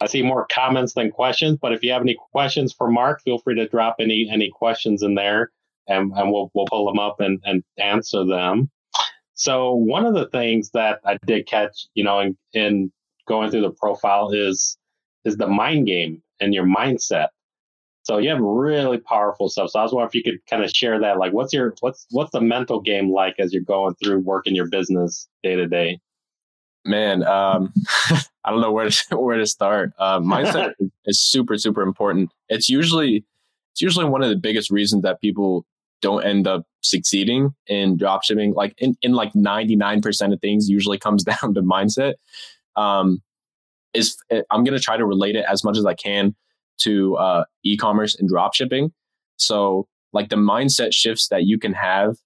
I see more comments than questions, but if you have any questions for Mark, feel free to drop any any questions in there, and, and we'll we'll pull them up and, and answer them. So one of the things that I did catch, you know, in, in going through the profile is is the mind game and your mindset. So you have really powerful stuff. So I was wondering if you could kind of share that. Like, what's your what's what's the mental game like as you're going through working your business day to day? Man, um, I don't know where to where to start. Uh, mindset is super super important. It's usually it's usually one of the biggest reasons that people don't end up succeeding in dropshipping. Like in, in like 99% of things usually comes down to mindset. Um, is eh, I'm going to try to relate it as much as I can to uh, e-commerce and dropshipping. So like the mindset shifts that you can have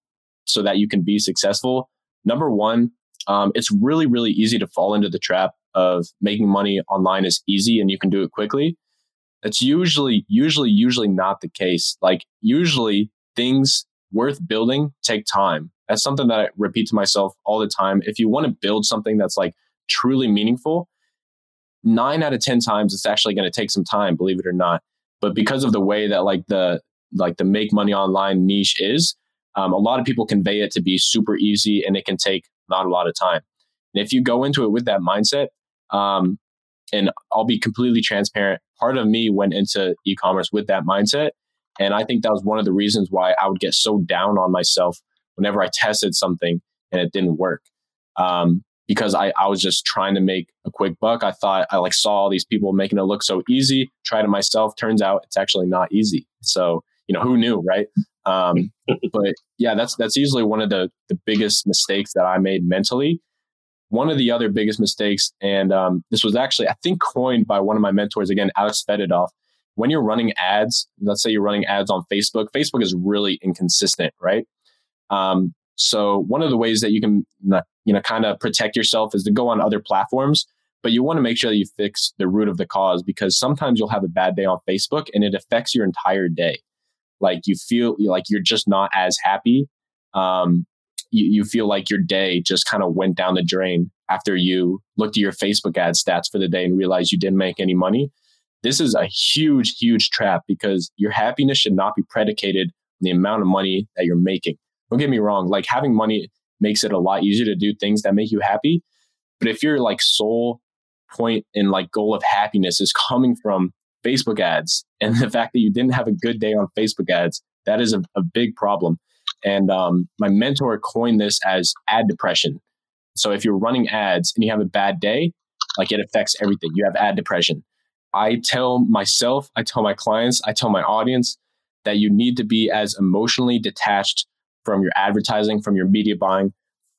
so that you can be successful. Number one, um, it's really, really easy to fall into the trap of making money online is easy and you can do it quickly. That's usually, usually, usually not the case. Like usually things worth building take time. That's something that I repeat to myself all the time. If you want to build something that's like truly meaningful, nine out of 10 times it's actually going to take some time, believe it or not. But because of the way that like the, like the make money online niche is, um, a lot of people convey it to be super easy and it can take not a lot of time. And if you go into it with that mindset, um, and I'll be completely transparent, part of me went into e commerce with that mindset. And I think that was one of the reasons why I would get so down on myself whenever I tested something and it didn't work. Um, because I, I was just trying to make a quick buck. I thought I like saw all these people making it look so easy, tried it myself. Turns out it's actually not easy. So, you know, who knew, right? Um, but yeah, that's that's easily one of the the biggest mistakes that I made mentally. One of the other biggest mistakes, and um, this was actually I think coined by one of my mentors again, Alex Fedotov. When you're running ads, let's say you're running ads on Facebook, Facebook is really inconsistent, right? Um, so one of the ways that you can you know kind of protect yourself is to go on other platforms, but you want to make sure that you fix the root of the cause because sometimes you'll have a bad day on Facebook and it affects your entire day like you feel like you're just not as happy um, you, you feel like your day just kind of went down the drain after you looked at your facebook ad stats for the day and realized you didn't make any money this is a huge huge trap because your happiness should not be predicated on the amount of money that you're making don't get me wrong like having money makes it a lot easier to do things that make you happy but if your like sole point and like goal of happiness is coming from Facebook ads and the fact that you didn't have a good day on Facebook ads, that is a, a big problem. And um, my mentor coined this as ad depression. So if you're running ads and you have a bad day, like it affects everything. You have ad depression. I tell myself, I tell my clients, I tell my audience that you need to be as emotionally detached from your advertising, from your media buying,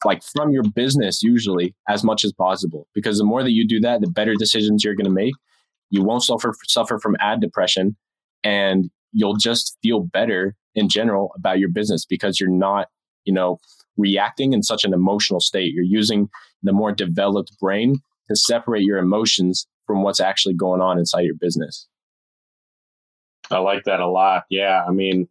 like from your business usually as much as possible. Because the more that you do that, the better decisions you're going to make you won't suffer suffer from ad depression and you'll just feel better in general about your business because you're not you know reacting in such an emotional state you're using the more developed brain to separate your emotions from what's actually going on inside your business i like that a lot yeah i mean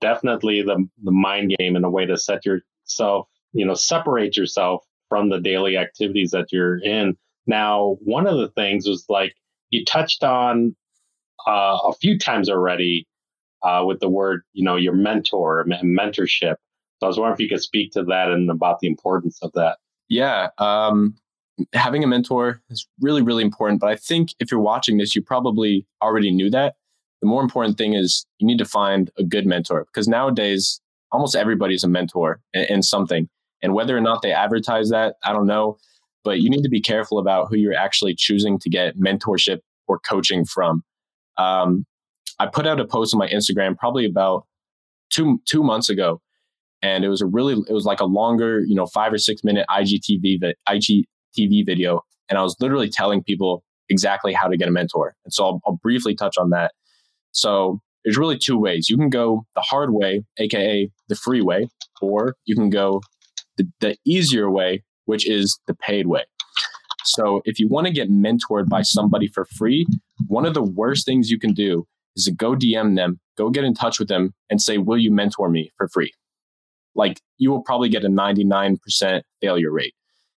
definitely the the mind game and a way to set yourself you know separate yourself from the daily activities that you're in now one of the things was like you touched on uh, a few times already uh, with the word, you know, your mentor and mentorship. So I was wondering if you could speak to that and about the importance of that. Yeah. Um, having a mentor is really, really important. But I think if you're watching this, you probably already knew that. The more important thing is you need to find a good mentor because nowadays almost everybody's a mentor in, in something. And whether or not they advertise that, I don't know but you need to be careful about who you're actually choosing to get mentorship or coaching from. Um, I put out a post on my Instagram probably about two two months ago, and it was a really it was like a longer you know five or six minute IGTV that IGTV IGTV video, and I was literally telling people exactly how to get a mentor. And so I'll, I'll briefly touch on that. So there's really two ways. You can go the hard way, aka the free way, or you can go the, the easier way, which is the paid way. So if you want to get mentored by somebody for free, one of the worst things you can do is to go DM them, go get in touch with them and say, Will you mentor me for free? Like you will probably get a 99% failure rate.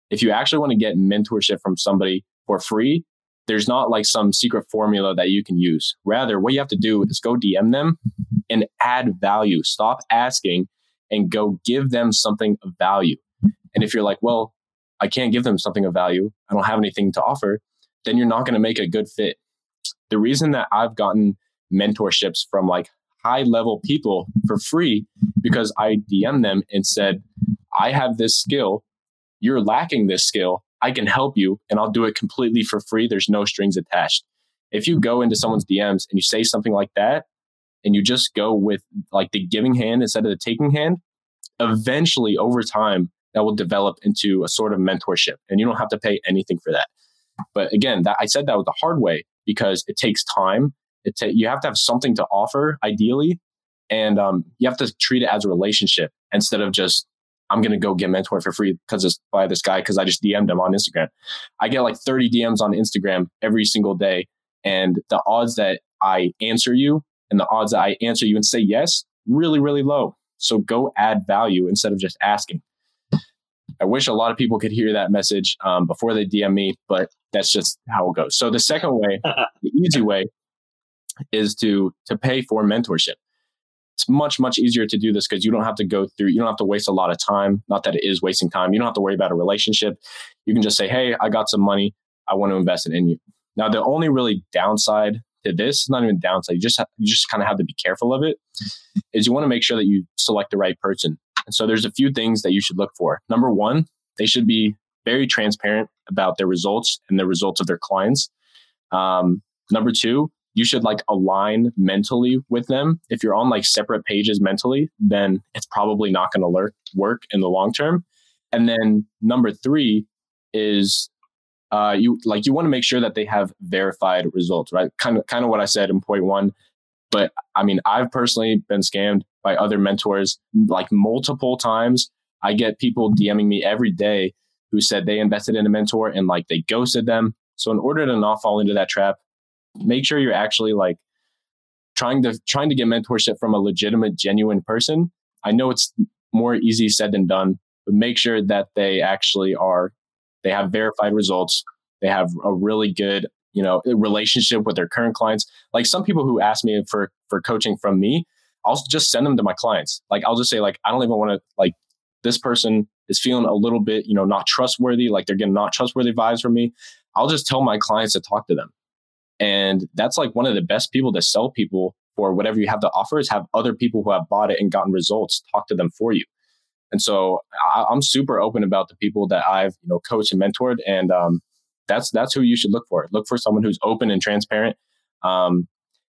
If you actually want to get mentorship from somebody for free, there's not like some secret formula that you can use. Rather, what you have to do is go DM them and add value. Stop asking and go give them something of value. And if you're like, well, I can't give them something of value, I don't have anything to offer, then you're not going to make a good fit. The reason that I've gotten mentorships from like high level people for free because I DM them and said, I have this skill, you're lacking this skill, I can help you and I'll do it completely for free. There's no strings attached. If you go into someone's DMs and you say something like that, and you just go with like the giving hand instead of the taking hand, eventually over time, that will develop into a sort of mentorship and you don't have to pay anything for that. But again, that I said that was the hard way because it takes time. It ta- you have to have something to offer, ideally, and um, you have to treat it as a relationship instead of just I'm going to go get mentored for free because it's by this guy because I just DM'd him on Instagram. I get like 30 DMs on Instagram every single day, and the odds that I answer you and the odds that I answer you and say yes really really low. So go add value instead of just asking. I wish a lot of people could hear that message um, before they DM me, but that's just how it goes. So the second way, the easy way, is to to pay for mentorship. It's much much easier to do this because you don't have to go through. You don't have to waste a lot of time. Not that it is wasting time. You don't have to worry about a relationship. You can just say, "Hey, I got some money. I want to invest it in you." Now, the only really downside to this, not even downside, you just have, you just kind of have to be careful of it. Is you want to make sure that you select the right person and so there's a few things that you should look for. Number one, they should be very transparent about their results and the results of their clients. Um, number two, you should like align mentally with them. If you're on like separate pages mentally, then it's probably not going to work in the long term. And then number three is uh, you like you want to make sure that they have verified results, right? Kind of kind of what I said in point one. But I mean, I've personally been scammed by other mentors like multiple times. I get people DMing me every day who said they invested in a mentor and like they ghosted them. So in order to not fall into that trap, make sure you're actually like trying to trying to get mentorship from a legitimate, genuine person. I know it's more easy said than done, but make sure that they actually are they have verified results. They have a really good you know relationship with their current clients like some people who ask me for for coaching from me i'll just send them to my clients like i'll just say like i don't even want to like this person is feeling a little bit you know not trustworthy like they're getting not trustworthy vibes from me i'll just tell my clients to talk to them and that's like one of the best people to sell people for whatever you have to offer is have other people who have bought it and gotten results talk to them for you and so I, am super open about the people that I've you know coached and mentored, and um, that's that's who you should look for. Look for someone who's open and transparent. Um,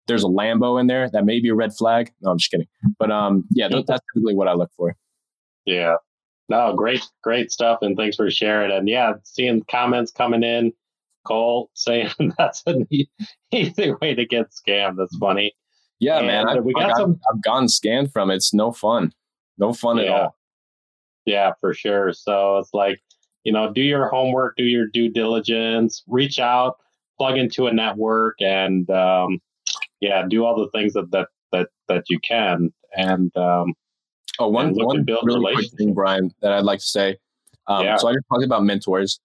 there's a Lambo in there that may be a red flag. No, I'm just kidding. But um, yeah, that's typically what I look for. Yeah. No, great, great stuff, and thanks for sharing. And yeah, seeing comments coming in, Cole saying that's an easy way to get scammed. That's funny. Yeah, and man, I've, we got I've, some. I've gotten scammed from. It. It's no fun, no fun yeah. at all. Yeah, for sure. So it's like you know, do your homework, do your due diligence, reach out, plug into a network, and um, yeah, do all the things that that that that you can. And um, oh, one and one really quick thing, Brian, that I'd like to say. Um, yeah. So I just talked about mentors.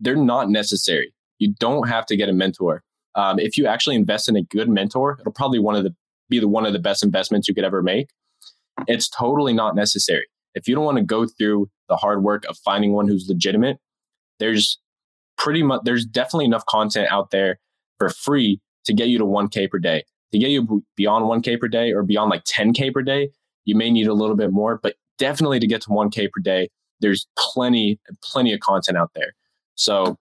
They're not necessary. You don't have to get a mentor. Um, if you actually invest in a good mentor, it'll probably one of the be the one of the best investments you could ever make. It's totally not necessary. If you don't want to go through the hard work of finding one who's legitimate, there's pretty much there's definitely enough content out there for free to get you to 1k per day. To get you beyond 1k per day or beyond like 10k per day, you may need a little bit more, but definitely to get to 1k per day, there's plenty plenty of content out there. So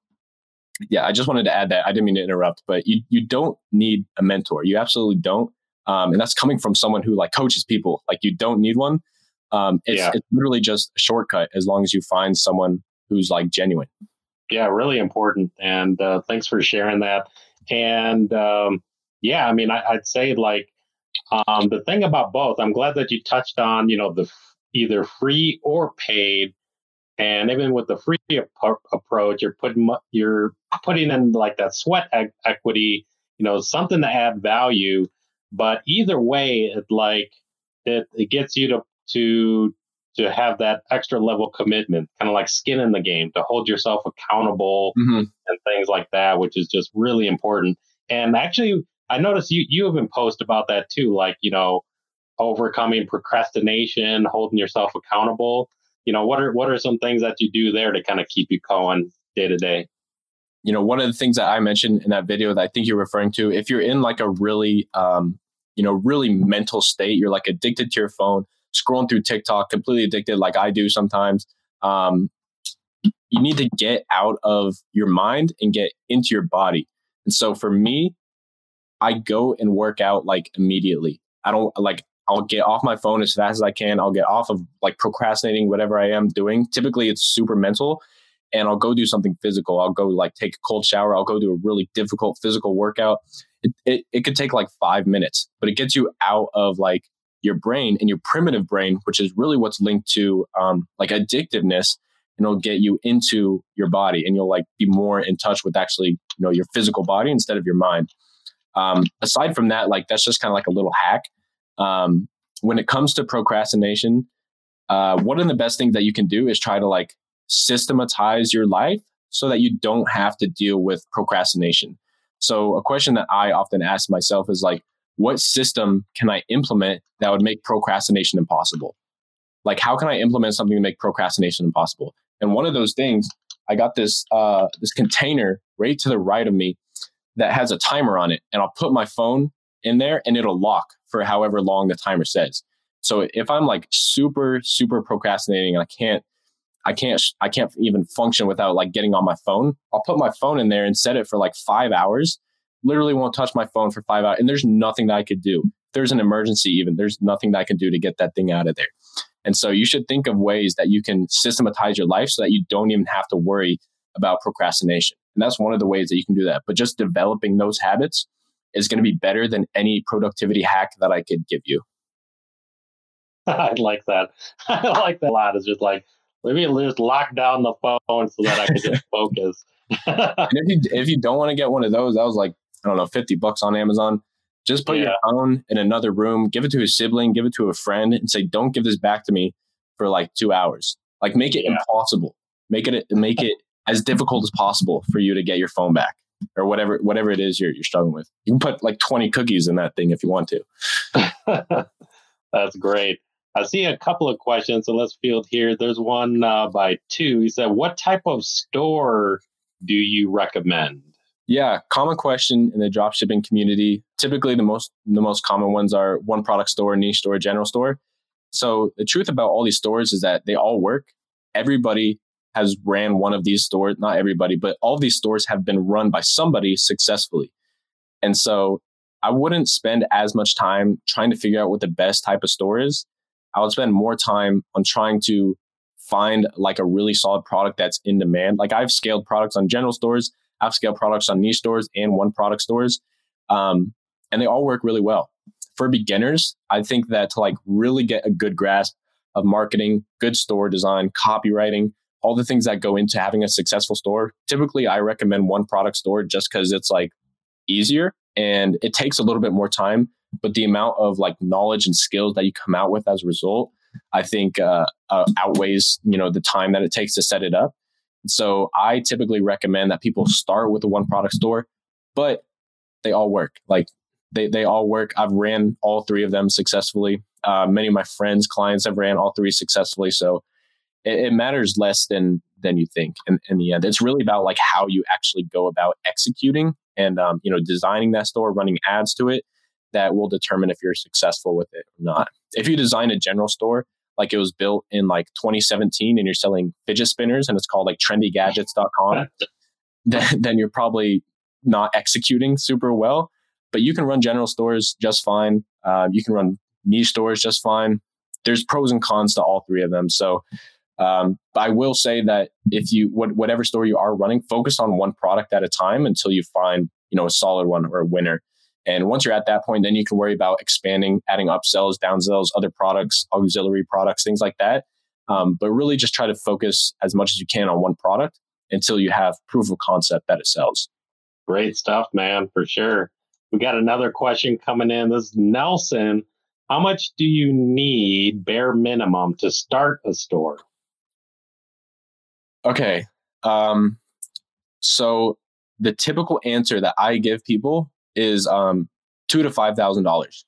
yeah, I just wanted to add that. I didn't mean to interrupt, but you you don't need a mentor. You absolutely don't. Um, and that's coming from someone who like coaches people. Like you don't need one. Um, it's, yeah. it's literally just a shortcut as long as you find someone who's like genuine. Yeah, really important. And uh, thanks for sharing that. And um, yeah, I mean, I, would say like um, the thing about both, I'm glad that you touched on, you know, the either free or paid. And even with the free ap- approach, you're putting you're putting in like that sweat e- equity, you know, something to add value. But either way, it like it, it gets you to to to have that extra level commitment, kind of like skin in the game, to hold yourself accountable mm-hmm. and things like that, which is just really important. And actually, I noticed you you have been post about that too, like you know, overcoming procrastination, holding yourself accountable. You know, what are what are some things that you do there to kind of keep you going day to day? You know, one of the things that I mentioned in that video that I think you're referring to, if you're in like a really, um, you know, really mental state, you're like addicted to your phone scrolling through TikTok, completely addicted, like I do sometimes. Um, you need to get out of your mind and get into your body. And so for me, I go and work out like immediately. I don't like I'll get off my phone as fast as I can. I'll get off of like procrastinating whatever I am doing. Typically it's super mental and I'll go do something physical. I'll go like take a cold shower. I'll go do a really difficult physical workout. It, it, it could take like five minutes, but it gets you out of like your brain and your primitive brain, which is really what's linked to um, like addictiveness. And it'll get you into your body and you'll like be more in touch with actually, you know, your physical body instead of your mind. Um, aside from that, like that's just kind of like a little hack. Um, when it comes to procrastination, uh, one of the best things that you can do is try to like systematize your life so that you don't have to deal with procrastination. So a question that I often ask myself is like, what system can I implement that would make procrastination impossible? Like, how can I implement something to make procrastination impossible? And one of those things, I got this uh, this container right to the right of me that has a timer on it, and I'll put my phone in there, and it'll lock for however long the timer says. So if I'm like super super procrastinating and I can't I can't I can't even function without like getting on my phone. I'll put my phone in there and set it for like five hours. Literally won't touch my phone for five hours, and there's nothing that I could do. There's an emergency, even there's nothing that I can do to get that thing out of there. And so you should think of ways that you can systematize your life so that you don't even have to worry about procrastination. And that's one of the ways that you can do that. But just developing those habits is going to be better than any productivity hack that I could give you. I like that. I like that a lot. It's just like let me just lock down the phone so that I can just focus. and if you if you don't want to get one of those, that was like I don't know, fifty bucks on Amazon. Just put yeah. your phone in another room, give it to a sibling, give it to a friend, and say, "Don't give this back to me for like two hours." Like make it yeah. impossible. Make it make it as difficult as possible for you to get your phone back or whatever whatever it is you're you're struggling with. You can put like twenty cookies in that thing if you want to. That's great. I see a couple of questions, so let's field here. There's one uh, by two. He said, "What type of store do you recommend?" Yeah, common question in the dropshipping community. Typically, the most the most common ones are one product store, niche store, general store. So the truth about all these stores is that they all work. Everybody has ran one of these stores. Not everybody, but all these stores have been run by somebody successfully. And so I wouldn't spend as much time trying to figure out what the best type of store is. I would spend more time on trying to find like a really solid product that's in demand. Like I've scaled products on general stores, I've scaled products on niche stores and one product stores, um, and they all work really well. For beginners, I think that to like really get a good grasp of marketing, good store design, copywriting, all the things that go into having a successful store, typically I recommend one product store just because it's like easier and it takes a little bit more time but the amount of like knowledge and skills that you come out with as a result, I think uh, uh, outweighs you know the time that it takes to set it up. So I typically recommend that people start with a one product store, but they all work. Like they they all work. I've ran all three of them successfully. Uh, many of my friends, clients have ran all three successfully. So it, it matters less than than you think. In, in the end, it's really about like how you actually go about executing and um, you know designing that store, running ads to it, that will determine if you're successful with it or not. If you design a general store like it was built in like 2017 and you're selling fidget spinners and it's called like trendygadgets.com, then, then you're probably not executing super well. But you can run general stores just fine. Uh, you can run niche stores just fine. There's pros and cons to all three of them. So um, I will say that if you whatever store you are running, focus on one product at a time until you find you know a solid one or a winner. And once you're at that point, then you can worry about expanding, adding upsells, downsells, other products, auxiliary products, things like that. Um, but really just try to focus as much as you can on one product until you have proof of concept that it sells. Great stuff, man, for sure. We got another question coming in. This is Nelson. How much do you need bare minimum to start a store? Okay. Um, so the typical answer that I give people is um, two to five thousand dollars,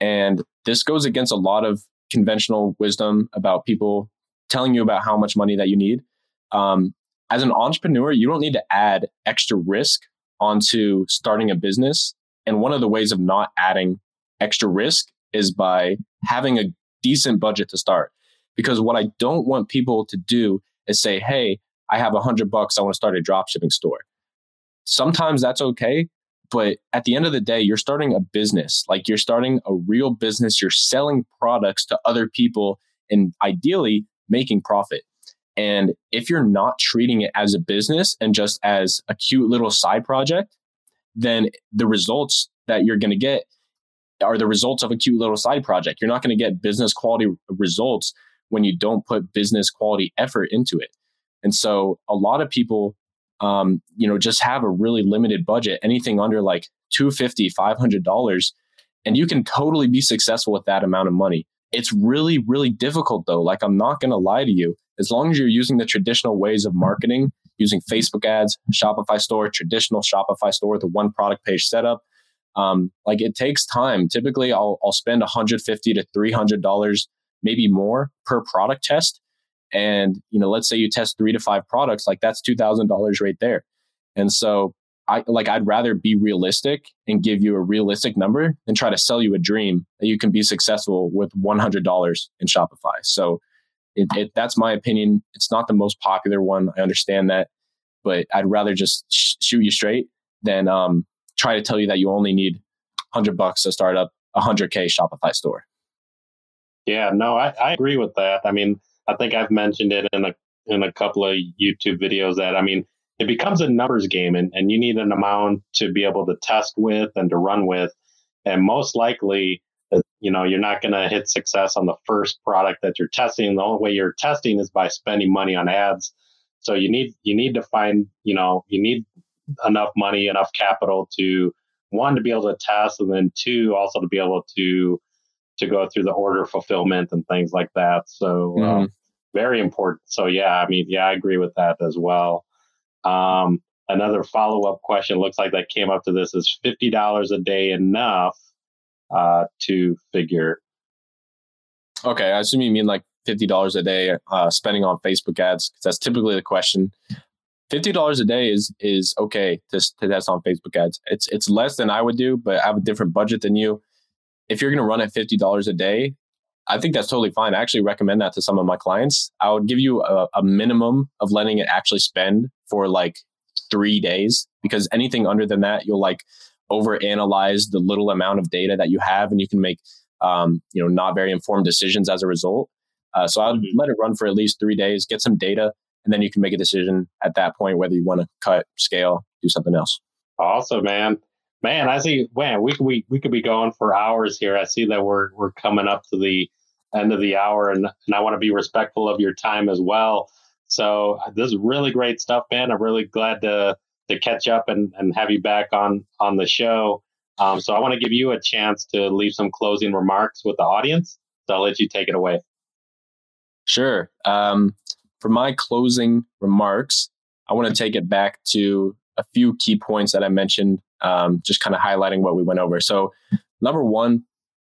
and this goes against a lot of conventional wisdom about people telling you about how much money that you need. Um, as an entrepreneur, you don't need to add extra risk onto starting a business. And one of the ways of not adding extra risk is by having a decent budget to start. Because what I don't want people to do is say, hey, I have a hundred bucks. I want to start a drop shipping store. Sometimes that's okay. But at the end of the day, you're starting a business. Like you're starting a real business. You're selling products to other people and ideally making profit. And if you're not treating it as a business and just as a cute little side project, then the results that you're going to get are the results of a cute little side project. You're not going to get business quality results when you don't put business quality effort into it. And so a lot of people, um, you know, just have a really limited budget, anything under like 250 $500, and you can totally be successful with that amount of money. It's really, really difficult though. Like, I'm not going to lie to you. As long as you're using the traditional ways of marketing, using Facebook ads, Shopify store, traditional Shopify store a one product page setup, um, like it takes time. Typically, I'll, I'll spend 150 to $300, maybe more per product test. And, you know, let's say you test three to five products, like that's $2,000 right there. And so I like, I'd rather be realistic and give you a realistic number than try to sell you a dream that you can be successful with $100 in Shopify. So it, it, that's my opinion. It's not the most popular one. I understand that, but I'd rather just sh- shoot you straight than um, try to tell you that you only need 100 bucks to start up a 100K Shopify store. Yeah, no, I, I agree with that. I mean, I think I've mentioned it in a in a couple of YouTube videos that I mean, it becomes a numbers game and, and you need an amount to be able to test with and to run with. And most likely, uh, you know, you're not going to hit success on the first product that you're testing. The only way you're testing is by spending money on ads. So you need you need to find, you know, you need enough money, enough capital to one to be able to test, and then two also to be able to to go through the order fulfillment and things like that. So mm. um, very important. So yeah, I mean, yeah, I agree with that as well. Um, another follow up question looks like that came up to this is fifty dollars a day enough uh, to figure. Okay, I assume you mean like fifty dollars a day uh, spending on Facebook ads because that's typically the question fifty dollars a day is is okay to, to test on Facebook ads. It's it's less than I would do, but I have a different budget than you. If you're going to run at fifty dollars a day, I think that's totally fine. I actually recommend that to some of my clients. I would give you a, a minimum of letting it actually spend for like three days because anything under than that, you'll like overanalyze the little amount of data that you have, and you can make um, you know not very informed decisions as a result. Uh, so I would mm-hmm. let it run for at least three days, get some data, and then you can make a decision at that point whether you want to cut, scale, do something else. Awesome, man. Man, I see. Man, we could we, we could be going for hours here. I see that we're we're coming up to the end of the hour, and and I want to be respectful of your time as well. So uh, this is really great stuff, man. I'm really glad to to catch up and, and have you back on on the show. Um, so I want to give you a chance to leave some closing remarks with the audience. So I'll let you take it away. Sure. Um, for my closing remarks, I want to take it back to a few key points that I mentioned, um, just kind of highlighting what we went over. So, number one,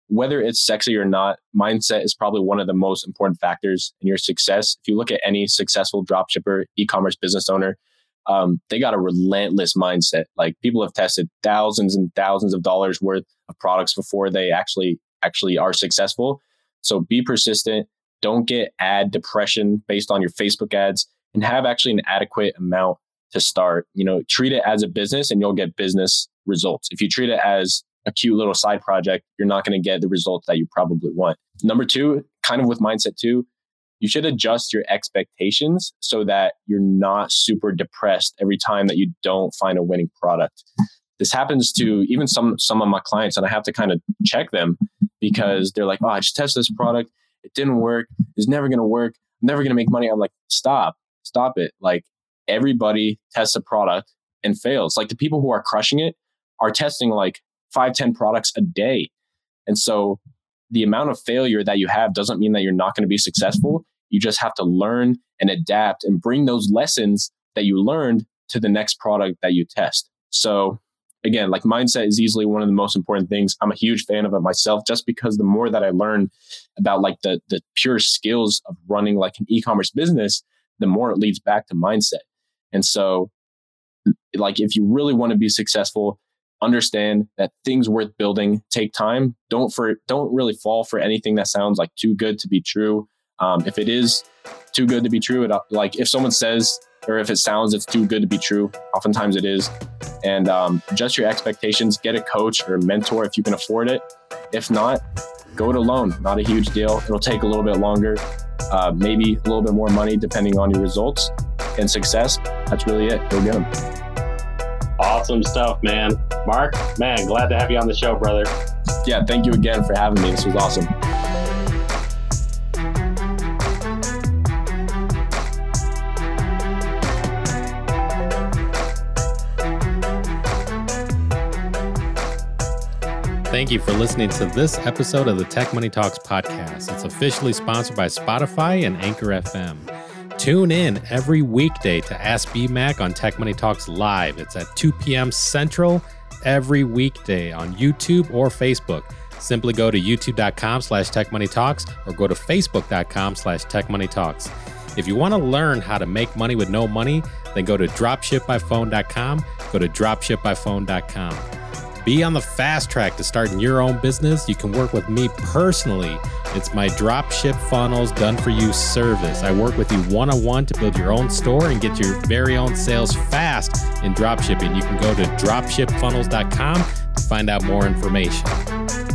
whether it's sexy or not, mindset is probably one of the most important factors in your success. If you look at any successful dropshipper, e-commerce business owner, um, they got a relentless mindset. Like people have tested thousands and thousands of dollars worth of products before they actually actually are successful. So be persistent, don't get ad depression based on your Facebook ads and have actually an adequate amount to start. You know, treat it as a business and you'll get business results. If you treat it as a cute little side project, you're not going to get the results that you probably want. Number two, kind of with mindset two, you should adjust your expectations so that you're not super depressed every time that you don't find a winning product. This happens to even some some of my clients, and I have to kind of check them because they're like, "Oh, I just tested this product it didn't work. It's never going to work. I'm never going to make money. I'm like, stop, stop it. Like everybody tests a product and fails. Like the people who are crushing it are testing like five, ten products a day. And so the amount of failure that you have doesn't mean that you're not going to be successful. You just have to learn and adapt and bring those lessons that you learned to the next product that you test. So again, like mindset is easily one of the most important things. I'm a huge fan of it myself, just because the more that I learn about like the the pure skills of running like an e-commerce business, the more it leads back to mindset. And so, like if you really want to be successful, understand that things worth building take time. Don't for don't really fall for anything that sounds like too good to be true. Um, if it is too good to be true, it like if someone says or if it sounds it's too good to be true, oftentimes it is. And um, adjust your expectations. Get a coach or a mentor if you can afford it. If not, go it alone. Not a huge deal. It'll take a little bit longer, uh, maybe a little bit more money depending on your results and success. That's really it. Go get them. Awesome stuff, man. Mark, man, glad to have you on the show, brother. Yeah, thank you again for having me. This was awesome. Thank you for listening to this episode of the Tech Money Talks podcast. It's officially sponsored by Spotify and Anchor FM. Tune in every weekday to Ask BMAC on Tech Money Talks Live. It's at 2 p.m. Central every weekday on YouTube or Facebook. Simply go to youtube.com slash techmoneytalks or go to facebook.com slash techmoneytalks. If you want to learn how to make money with no money, then go to dropshipbyphone.com. Go to dropshipbyphone.com. Be on the fast track to starting your own business. You can work with me personally. It's my dropship funnels done for you service. I work with you one on one to build your own store and get your very own sales fast in dropshipping. You can go to dropshipfunnels.com to find out more information.